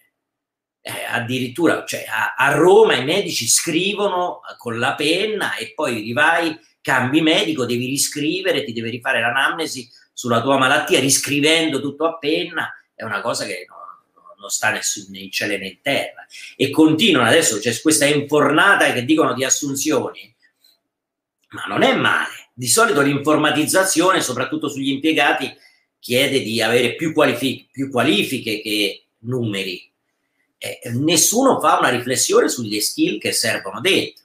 Eh, addirittura cioè, a, a, Roma i medici scrivono con la penna e poi rivai cambi medico, devi riscrivere, ti devi rifare l'anamnesi sulla tua malattia, riscrivendo tutto a penna, è una cosa che non, non sta nessun, né in cielo né in terra. E continuano adesso, c'è questa infornata che dicono di assunzioni, ma non è male. Di solito l'informatizzazione, soprattutto sugli impiegati, chiede di avere più, qualific- più qualifiche che numeri. Eh, nessuno fa una riflessione sulle skill che servono dentro.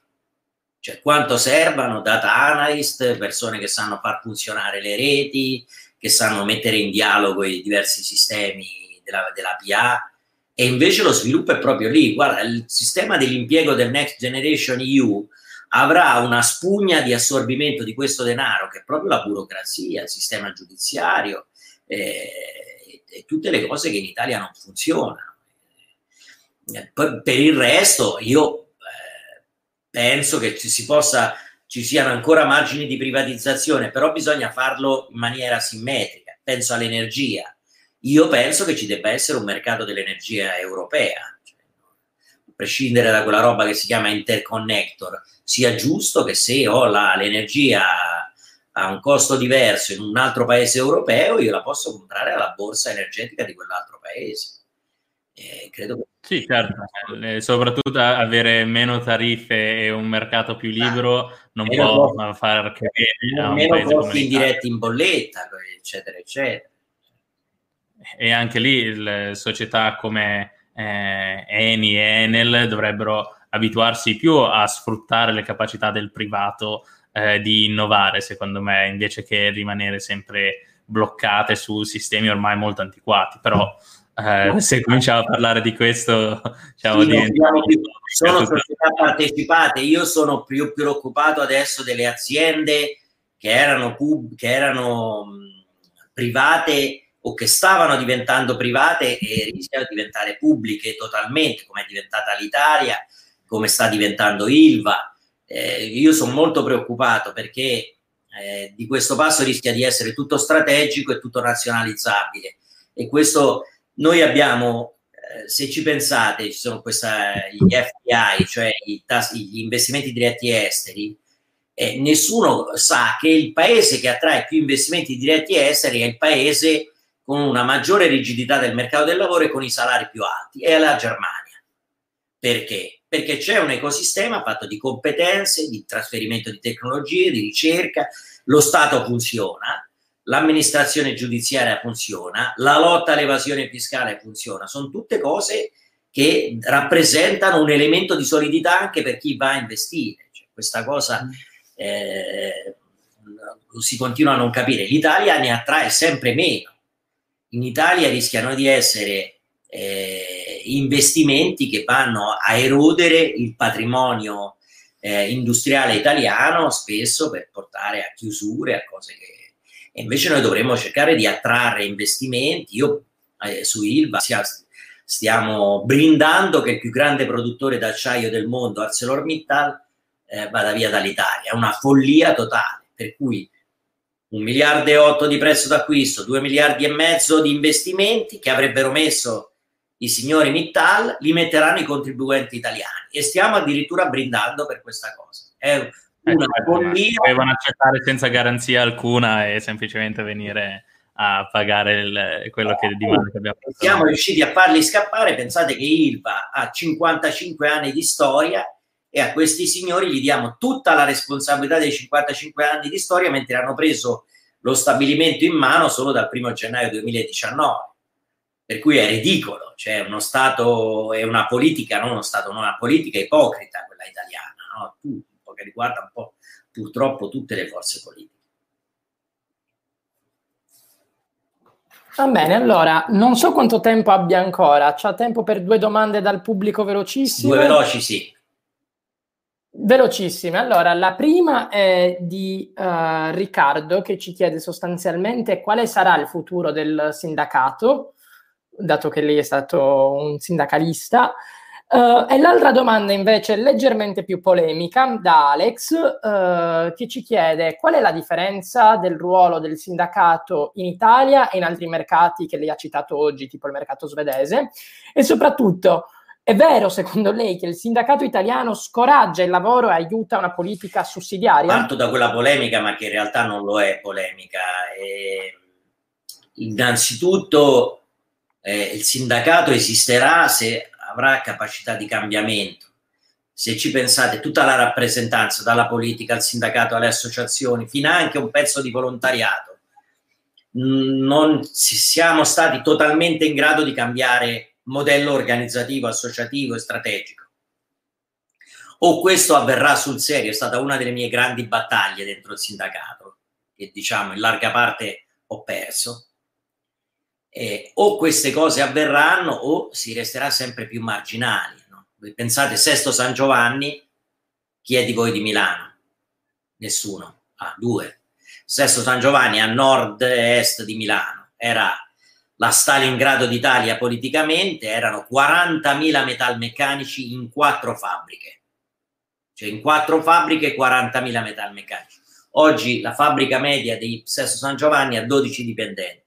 Cioè, quanto servono data analyst, persone che sanno far funzionare le reti, che sanno mettere in dialogo i diversi sistemi della, della PA, e invece lo sviluppo è proprio lì. Guarda, il sistema dell'impiego del Next Generation EU avrà una spugna di assorbimento di questo denaro che è proprio la burocrazia, il sistema giudiziario eh, e tutte le cose che in Italia non funzionano. Eh, per il resto, io eh, penso che ci si possa ci siano ancora margini di privatizzazione, però bisogna farlo in maniera simmetrica. Penso all'energia. Io penso che ci debba essere un mercato dell'energia europea, cioè, a prescindere da quella roba che si chiama interconnector, sia giusto che se ho la, l'energia a un costo diverso in un altro paese europeo, io la posso comprare alla borsa energetica di quell'altro paese. Eh, credo che... Sì, certo, eh, soprattutto avere meno tariffe e un mercato più libero non può costi, far che bene meno costi indiretti in bolletta, eccetera, eccetera. E anche lì le società come eh, Eni e Enel dovrebbero abituarsi più a sfruttare le capacità del privato eh, di innovare, secondo me, invece che rimanere sempre bloccate su sistemi ormai molto antiquati. Però eh, se cominciamo a parlare di questo, diciamo, sì, sono società partecipate. Io sono più preoccupato adesso delle aziende che erano, pub, che erano private o che stavano diventando private e rischiano di diventare pubbliche totalmente, come è diventata l'Italia, come sta diventando Ilva. Eh, io sono molto preoccupato perché eh, di questo passo rischia di essere tutto strategico e tutto nazionalizzabile. E questo noi abbiamo, eh, se ci pensate, ci sono questa, gli FDI, cioè tas- gli investimenti diretti esteri, e nessuno sa che il paese che attrae più investimenti diretti esteri è il paese con una maggiore rigidità del mercato del lavoro e con i salari più alti, è la Germania. Perché? Perché c'è un ecosistema fatto di competenze, di trasferimento di tecnologie, di ricerca, lo Stato funziona, l'amministrazione giudiziaria funziona, la lotta all'evasione fiscale funziona, sono tutte cose che rappresentano un elemento di solidità anche per chi va a investire. Cioè, questa cosa mm. eh, si continua a non capire. L'Italia ne attrae sempre meno. In Italia rischiano di essere eh, investimenti che vanno a erodere il patrimonio eh, industriale italiano, spesso per portare a chiusure, a cose che e invece noi dovremmo cercare di attrarre investimenti. Io eh, su Ilva stiamo brindando che il più grande produttore d'acciaio del mondo, ArcelorMittal, eh, vada via dall'Italia. È una follia totale, per cui un miliardo e otto di prezzo d'acquisto, due miliardi e mezzo di investimenti che avrebbero messo i signori Mittal, li metteranno i contribuenti italiani e stiamo addirittura brindando per questa cosa. È una follia. Dovevano accettare senza garanzia alcuna e semplicemente venire a pagare il, quello che di male che abbiamo fatto. Siamo riusciti a farli scappare. Pensate che Ilva ha 55 anni di storia e a questi signori gli diamo tutta la responsabilità dei 55 anni di storia mentre hanno preso lo stabilimento in mano solo dal 1 gennaio 2019. Per cui è ridicolo, cioè uno Stato è una politica, non uno Stato, non una politica ipocrita quella italiana, no? Tu, che riguarda un po' purtroppo tutte le forze politiche. Va bene, allora, non so quanto tempo abbia ancora. C'ha tempo per due domande dal pubblico velocissime? Due veloci, sì. Velocissime. Allora, la prima è di uh, Riccardo che ci chiede sostanzialmente quale sarà il futuro del sindacato, dato che lei è stato un sindacalista. Uh, e l'altra domanda invece leggermente più polemica da Alex uh, che ci chiede qual è la differenza del ruolo del sindacato in Italia e in altri mercati che lei ha citato oggi, tipo il mercato svedese e soprattutto è vero secondo lei che il sindacato italiano scoraggia il lavoro e aiuta una politica sussidiaria? Parto da quella polemica ma che in realtà non lo è polemica. E, innanzitutto eh, il sindacato esisterà se avrà capacità di cambiamento. Se ci pensate, tutta la rappresentanza, dalla politica al sindacato, alle associazioni, fino anche un pezzo di volontariato, non siamo stati totalmente in grado di cambiare modello organizzativo, associativo e strategico. O questo avverrà sul serio, è stata una delle mie grandi battaglie dentro il sindacato, che diciamo in larga parte ho perso. Eh, o queste cose avverranno o si resterà sempre più marginali. No? Pensate, Sesto San Giovanni, chi è di voi di Milano? Nessuno. Ah, due. Sesto San Giovanni a nord-est di Milano. Era la Stalingrado d'Italia politicamente, erano 40.000 metalmeccanici in quattro fabbriche. Cioè in quattro fabbriche 40.000 metalmeccanici. Oggi la fabbrica media di Sesto San Giovanni ha 12 dipendenti,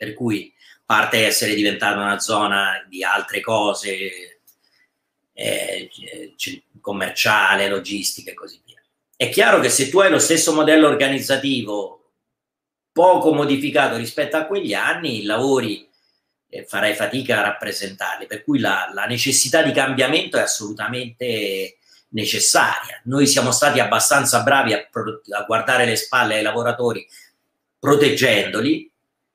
per cui parte essere diventata una zona di altre cose, eh, commerciale, logistica e così via. È chiaro che se tu hai lo stesso modello organizzativo poco modificato rispetto a quegli anni, lavori eh, farai fatica a rappresentarli, per cui la, la necessità di cambiamento è assolutamente necessaria. Noi siamo stati abbastanza bravi a, a guardare le spalle ai lavoratori proteggendoli,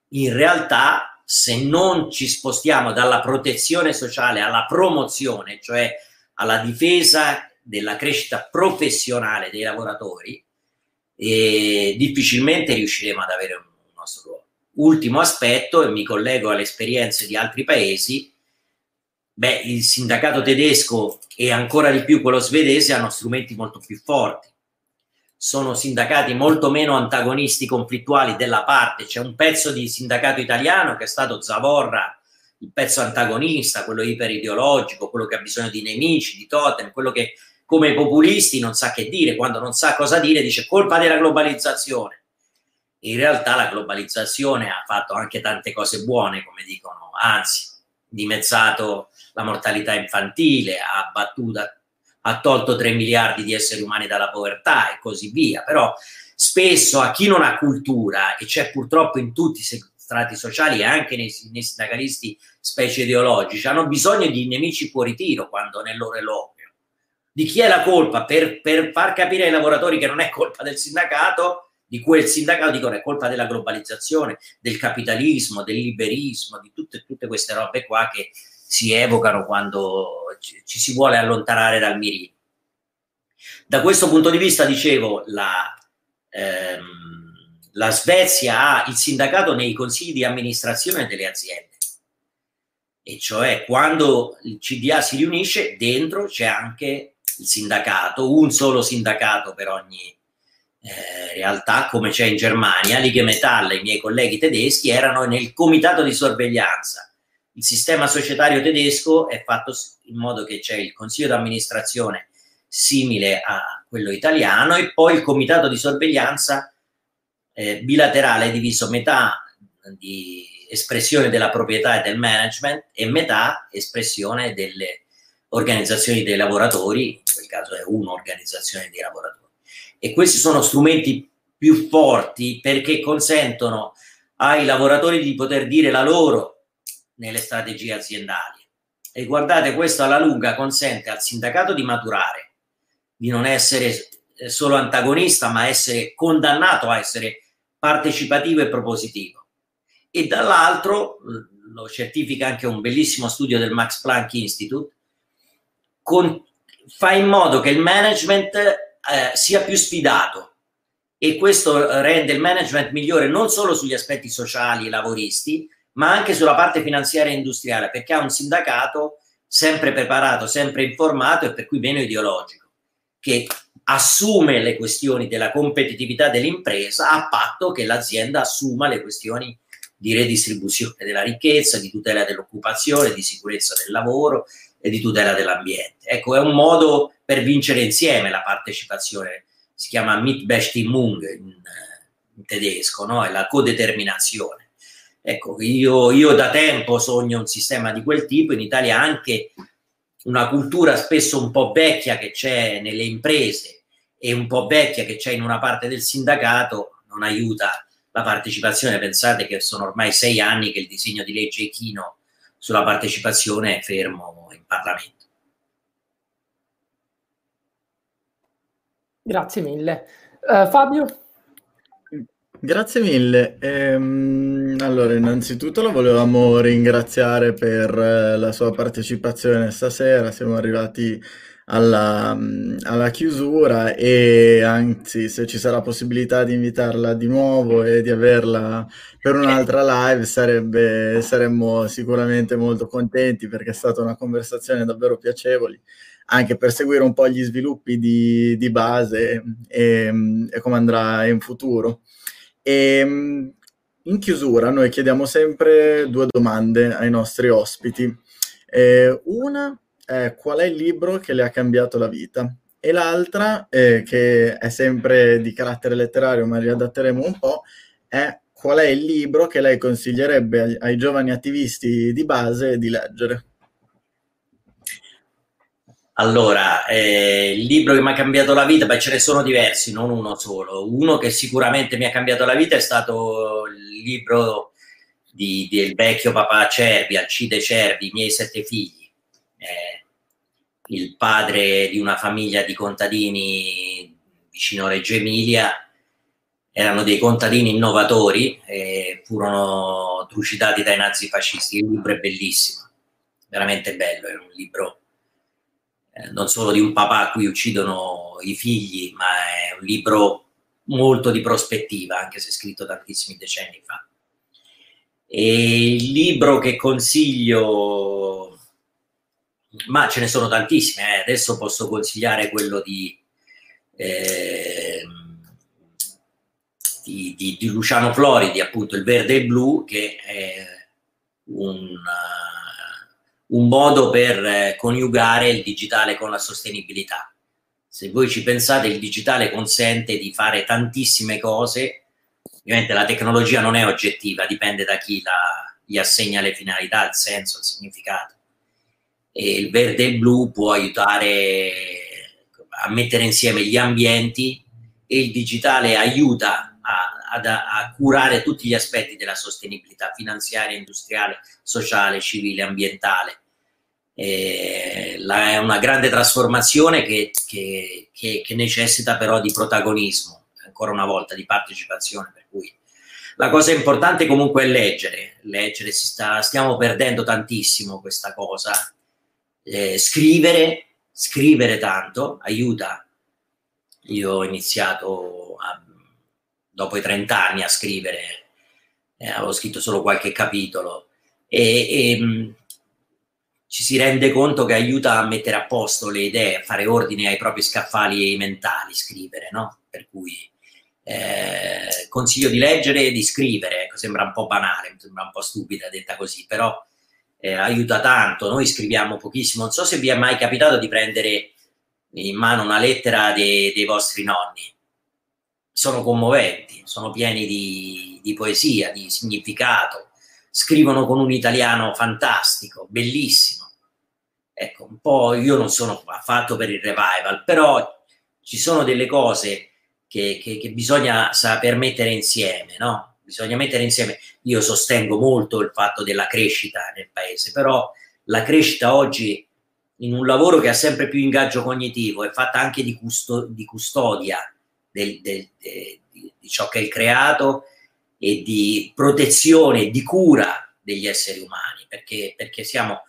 in realtà se non ci spostiamo dalla protezione sociale alla promozione, cioè alla difesa della crescita professionale dei lavoratori, e difficilmente riusciremo ad avere un nostro ruolo. Ultimo aspetto, e mi collego alle esperienze di altri paesi, beh, il sindacato tedesco e ancora di più quello svedese hanno strumenti molto più forti. Sono sindacati molto meno antagonisti, conflittuali della parte. C'è un pezzo di sindacato italiano che è stato Zavorra, il pezzo antagonista, quello iperideologico, quello che ha bisogno di nemici, di totem, quello che come populisti non sa che dire, quando non sa cosa dire dice colpa della globalizzazione. In realtà la globalizzazione ha fatto anche tante cose buone, come dicono, anzi, dimezzato la mortalità infantile, ha battuto, ha tolto 3 miliardi di esseri umani dalla povertà e così via. Però spesso a chi non ha cultura, e c'è purtroppo in tutti i strati sociali e anche nei, nei sindacalisti specie ideologici, hanno bisogno di nemici fuori tiro quando nel loro eloquio di chi è la colpa per, per, far capire ai lavoratori che non è colpa del sindacato, di quel sindacato, dicono è colpa della globalizzazione, del capitalismo, del liberismo, di tutte, tutte queste robe qua che si evocano quando ci, si vuole allontanare dal mirino. Da questo punto di vista, dicevo, la, ehm, la Svezia ha il sindacato nei consigli di amministrazione delle aziende e cioè quando il CDA si riunisce dentro c'è anche il sindacato, un solo sindacato per ogni eh, realtà, come c'è in Germania. Lighe Metall i miei colleghi tedeschi erano nel comitato di sorveglianza. Il sistema societario tedesco è fatto in modo che c'è il consiglio d'amministrazione simile a quello italiano e poi il comitato di sorveglianza eh, bilaterale diviso metà di espressione della proprietà e del management e metà espressione delle organizzazioni dei lavoratori, in quel caso è un'organizzazione dei lavoratori. E questi sono strumenti più forti perché consentono ai lavoratori di poter dire la loro nelle strategie aziendali. E guardate, questo alla lunga consente al sindacato di maturare, di non essere solo antagonista, ma essere condannato a essere partecipativo e propositivo. E dall'altro, lo certifica anche un bellissimo studio del Max Planck Institute, con, fa in modo che il management eh, sia più sfidato e questo rende il management migliore non solo sugli aspetti sociali e lavoristi, ma anche sulla parte finanziaria e industriale, perché ha un sindacato sempre preparato, sempre informato e per cui meno ideologico, che assume le questioni della competitività dell'impresa a patto che l'azienda assuma le questioni di redistribuzione della ricchezza, di tutela dell'occupazione, di sicurezza del lavoro e di tutela dell'ambiente. Ecco, è un modo per vincere insieme la partecipazione, si chiama Mitbestimmung in, in tedesco, no? è la codeterminazione. Ecco, io, io da tempo sogno un sistema di quel tipo, in Italia anche una cultura spesso un po' vecchia che c'è nelle imprese e un po' vecchia che c'è in una parte del sindacato non aiuta la partecipazione. Pensate che sono ormai sei anni che il disegno di legge Echino sulla partecipazione è fermo in Parlamento. Grazie mille. Uh, Fabio? Grazie mille. Ehm, allora, innanzitutto la volevamo ringraziare per eh, la sua partecipazione stasera. Siamo arrivati alla, mm, alla chiusura e anzi, se ci sarà possibilità di invitarla di nuovo e di averla per un'altra live, sarebbe, saremmo sicuramente molto contenti perché è stata una conversazione davvero piacevole anche per seguire un po' gli sviluppi di, di base e, e come andrà in futuro. E ehm, in chiusura noi chiediamo sempre due domande ai nostri ospiti. Eh, una è qual è il libro che le ha cambiato la vita? E l'altra, eh, che è sempre di carattere letterario, ma riadatteremo un po', è qual è il libro che lei consiglierebbe ai, ai giovani attivisti di base di leggere? Allora, eh, il libro che mi ha cambiato la vita, beh, ce ne sono diversi, non uno solo. Uno che sicuramente mi ha cambiato la vita è stato il libro di, del vecchio papà Cervi, Alcide Cervi, I miei sette figli. Eh, il padre di una famiglia di contadini vicino a Reggio Emilia. Erano dei contadini innovatori e furono trucidati dai nazifascisti. Il libro è bellissimo, veramente bello, è un libro eh, non solo di un papà a cui uccidono i figli, ma è un libro molto di prospettiva, anche se scritto tantissimi decenni fa. E il libro che consiglio, ma ce ne sono tantissimi, eh. adesso posso consigliare quello di, eh, di, di, di, Luciano Floridi, appunto Il verde e il blu, che è un un modo per eh, coniugare il digitale con la sostenibilità. Se voi ci pensate, il digitale consente di fare tantissime cose. Ovviamente la tecnologia non è oggettiva, dipende da chi la, gli assegna le finalità, il senso, il significato. E il verde e il blu può aiutare a mettere insieme gli ambienti e il digitale aiuta a, a, a curare tutti gli aspetti della sostenibilità finanziaria, industriale, sociale, civile, ambientale. Eh, la, è una grande trasformazione che, che, che, che, necessita però di protagonismo, ancora una volta di partecipazione. Per cui la cosa importante comunque è leggere, leggere si sta, stiamo perdendo tantissimo questa cosa. Eh, scrivere, scrivere tanto aiuta. Io ho iniziato a, dopo i 30 anni a scrivere, eh, avevo scritto solo qualche capitolo e, e ci si rende conto che aiuta a mettere a posto le idee, a fare ordine ai propri scaffali mentali, scrivere, no? Per cui eh, consiglio di leggere e di scrivere, ecco, sembra un po' banale, sembra un po' stupida detta così, però eh, aiuta tanto. Noi scriviamo pochissimo, non so se vi è mai capitato di prendere in mano una lettera dei, dei vostri nonni. Sono commoventi, sono pieni di, di poesia, di significato, scrivono con un italiano fantastico, bellissimo Ecco, un po' io non sono affatto per il revival, però ci sono delle cose che, che, che bisogna saper mettere insieme, no? Bisogna mettere insieme. Io sostengo molto il fatto della crescita nel paese, però la crescita oggi in un lavoro che ha sempre più ingaggio cognitivo è fatta anche di, custo, di custodia del, del, de, di, ciò che è il creato e di protezione, di cura degli esseri umani, perché, perché siamo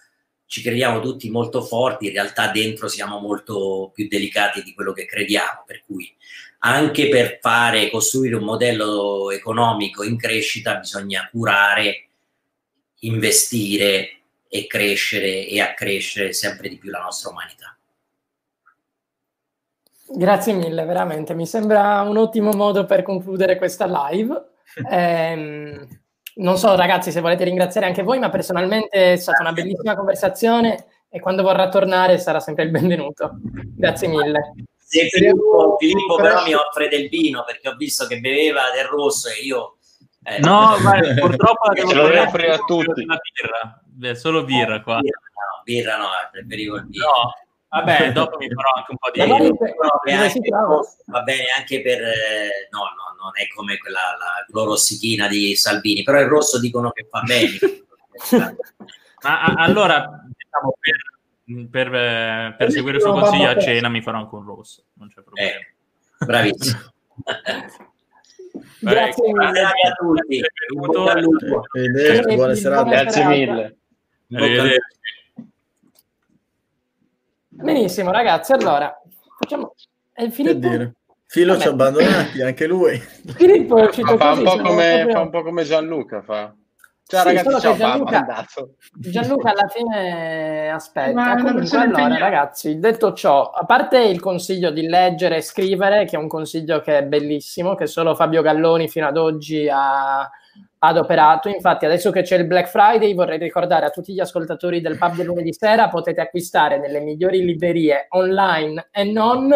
ci crediamo tutti molto forti, in realtà dentro siamo molto più delicati di quello che crediamo, per cui anche per fare, costruire un modello economico in crescita bisogna curare, investire e crescere e accrescere sempre di più la nostra umanità. Grazie mille, veramente. Mi sembra un ottimo modo per concludere questa live. Eh, non so ragazzi se volete ringraziare anche voi, ma personalmente è stata una bellissima conversazione e quando vorrà tornare sarà sempre il benvenuto. Grazie mille. Se Filippo, Filippo però mi offre del vino perché ho visto che beveva del rosso e io... Eh, no, guarda, purtroppo ce lo devo offrire a tutti. Birra. Beh, solo birra qua. Birra no, birra no preferivo il vino. No. Vabbè, dopo mi farò anche un po' di... No, va bene anche per... Eh, no, no, non è come quella la clorossichina di Salvini, però il rosso dicono che fa bene. Ma a, allora, diciamo, per, per, eh, per seguire il suo consiglio a cena mi farò anche un rosso, non c'è problema. Eh, bravissimo. Grazie mille a tutti. Arrivederci, buona serata. Grazie mille. Arrivederci. Benissimo, ragazzi. Allora, facciamo. Che Filippo? dire? Filo ci ha abbandonati, anche lui. Filippo è uscito Fa un, così, po siamo come, proprio- fa un po' come Gianluca fa. Ciao Sì, ragazzi, ciao, che Gianluca-. Gianluca alla fine aspetta. È Comunque, allora, impegnata. ragazzi, detto ciò, a parte il consiglio di leggere e scrivere, che è un consiglio che è bellissimo, che solo Fabio Galloni fino ad oggi ha adoperato. Infatti, adesso che c'è il Black Friday, vorrei ricordare a tutti gli ascoltatori del pub del lunedì sera, potete acquistare nelle migliori librerie online e non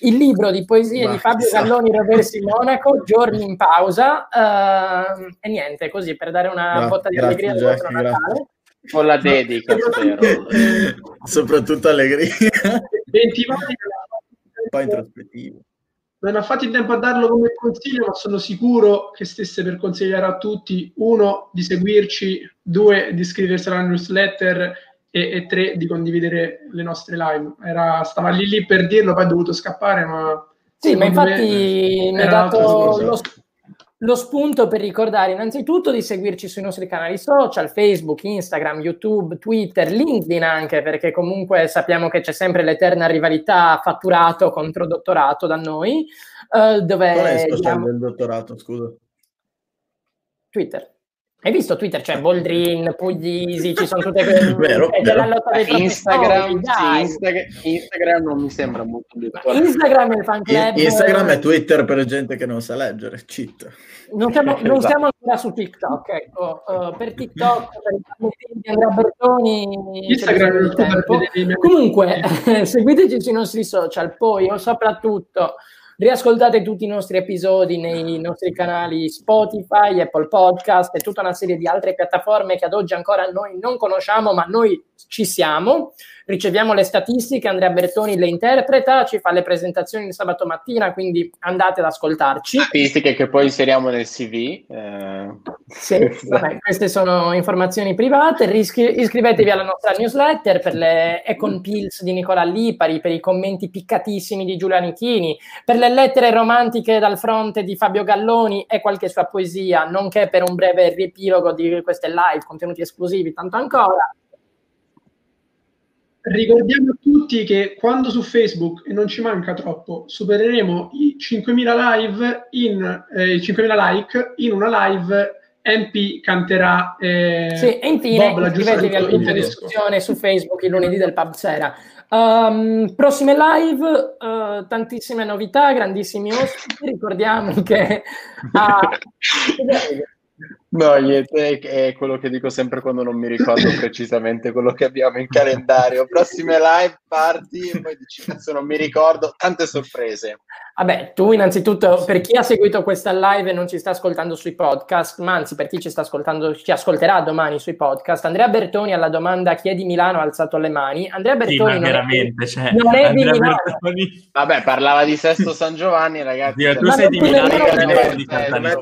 il libro di poesie Ma di Fabio. Galloni Roversi Monaco, Giorni in pausa. ehm, e niente, così per dare una Gra- botta di grazie, allegria al vostro Natale. Con la dedica, spero. Soprattutto allegria. 20 vari Un po' introspettivo. Non ha fatto in tempo a darlo come consiglio, ma sono sicuro che stesse per consigliare a tutti, uno, di seguirci, due, di iscriversi alla newsletter e, e tre, di condividere le nostre live. Era, stava lì lì per dirlo, poi è dovuto scappare, ma... Sì, ma infatti mi ha dato lo, lo spunto per ricordare innanzitutto di seguirci sui nostri canali social, Facebook, Instagram, YouTube, Twitter, LinkedIn anche, perché comunque sappiamo che c'è sempre l'eterna rivalità fatturato contro dottorato da noi, eh, dove Qual è il social diciamo, del dottorato, scusa? Twitter. Hai visto Twitter? C'è Boldrin, Puglisi, ci sono tutte quelle... Vero, c'è vero. lotta dei Instagram, sì. Instagram, Instagram non mi sembra molto Ma virtuale. Instagram è il fan club. Instagram e Twitter per gente che non sa leggere. Cheat. Non siamo, non Esatto. siamo ancora su TikTok, ecco. Uh, per TikTok, per i Andrea Bertoni, Instagram per tempo. Comunque, seguiteci sui nostri social, poi o soprattutto riascoltate tutti i nostri episodi nei nostri canali Spotify, Apple Podcast e tutta una serie di altre piattaforme che ad oggi ancora noi non conosciamo, ma noi ci siamo. Riceviamo le statistiche, Andrea Bertoni le interpreta, ci fa le presentazioni il sabato mattina, quindi andate ad ascoltarci. Statistiche che poi inseriamo nel CV. eh. Sì, vabbè, queste sono informazioni private. Riscri- iscrivetevi alla nostra newsletter per le Econ Pills di Nicola Lipari, per i commenti piccatissimi di Giulia Nichini, per le lettere romantiche dal fronte di Fabio Galloni e qualche sua poesia, nonché per un breve riepilogo di queste live, contenuti esclusivi, tanto ancora. Ricordiamo a tutti che quando su Facebook, e non ci manca troppo, supereremo i 5.000 live in eh, i 5.000 like in una live MP canterà eh, Sì, e infine Bob iscrivetevi al gruppo di discussione su Facebook il lunedì del pub sera. Um, prossime live, uh, tantissime novità, grandissimi ospiti. Ricordiamo che ah, No, niente, è quello che dico sempre quando non mi ricordo precisamente quello che abbiamo in calendario. Prossime live, party, e poi dici, cazzo, non mi ricordo, tante sorprese. Vabbè, tu innanzitutto, per chi ha seguito questa live e non ci sta ascoltando sui podcast, ma anzi per chi ci sta ascoltando, ci ascolterà domani sui podcast, Andrea Bertoni alla domanda chi è di Milano ha alzato le mani. Andrea Sì, Bertoni ma non è- veramente, cioè, non è di Andrea Milano. Bertoni- Vabbè, parlava di Sesto San Giovanni, ragazzi. Dio, tu Ma sei di Milano, nemmeno io lo vengo sai. di Eh, Catanzaro.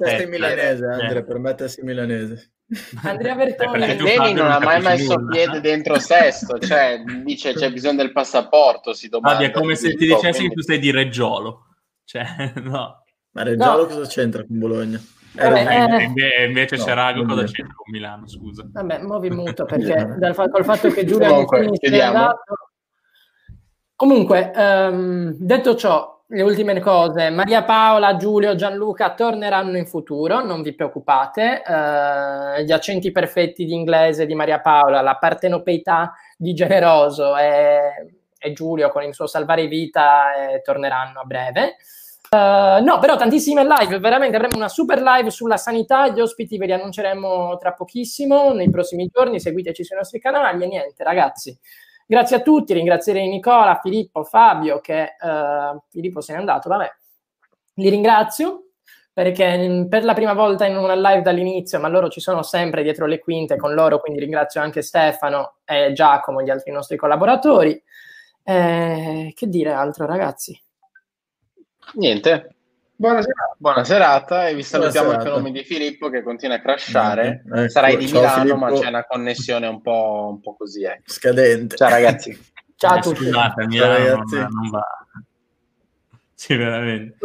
Permettesi Eh, milanese, eh. Andrea, milanese. Eh, Bertoni Fabio non non ha mai messo nulla. piede dentro Sesto, cioè dice c'è bisogno del passaporto, si domanda. Fabio, è come se ti dicessi che quindi- tu sei di Reggiolo. Cioè, no. Ma Reggialo No. cosa c'entra con Bologna? Vabbè, eh. Inve- invece No, c'è Rago non cosa c'entra con Milano, scusa. Vabbè, muovi muto perché dal fa- col fatto che Giulia Comunque. Comunque, ehm, detto ciò, le ultime cose, Maria Paola, Giulio, Gianluca torneranno in futuro, non vi preoccupate. Eh, gli accenti perfetti di inglese di Maria Paola, la partenopeità di Generoso e, e Giulio con il suo salvare vita eh, torneranno a breve. Eh, no, però tantissime live, veramente avremo una super live sulla sanità, gli ospiti ve li annunceremo tra pochissimo, nei prossimi giorni, seguiteci sui nostri canali e niente ragazzi. Grazie a tutti, ringrazierei Nicola, Filippo, Fabio, che eh, Filippo se n'è andato, vabbè. Li ringrazio perché mm, per la prima volta in una live dall'inizio, ma loro ci sono sempre dietro le quinte con loro, quindi ringrazio anche Stefano e Giacomo, gli altri nostri collaboratori. Eh, che dire altro, ragazzi? Niente, Buonasera. buona serata e vi salutiamo Buona anche a serata. nome di Filippo che continua a crashare. Ecco, Sarai di Milano, ma Filippo. c'è una connessione un po', un po' così. Eh. Scadente. Ciao ragazzi. Ciao a Eh, tutti. Scusate, Ciao, Milano ragazzi. non va. Sì, veramente.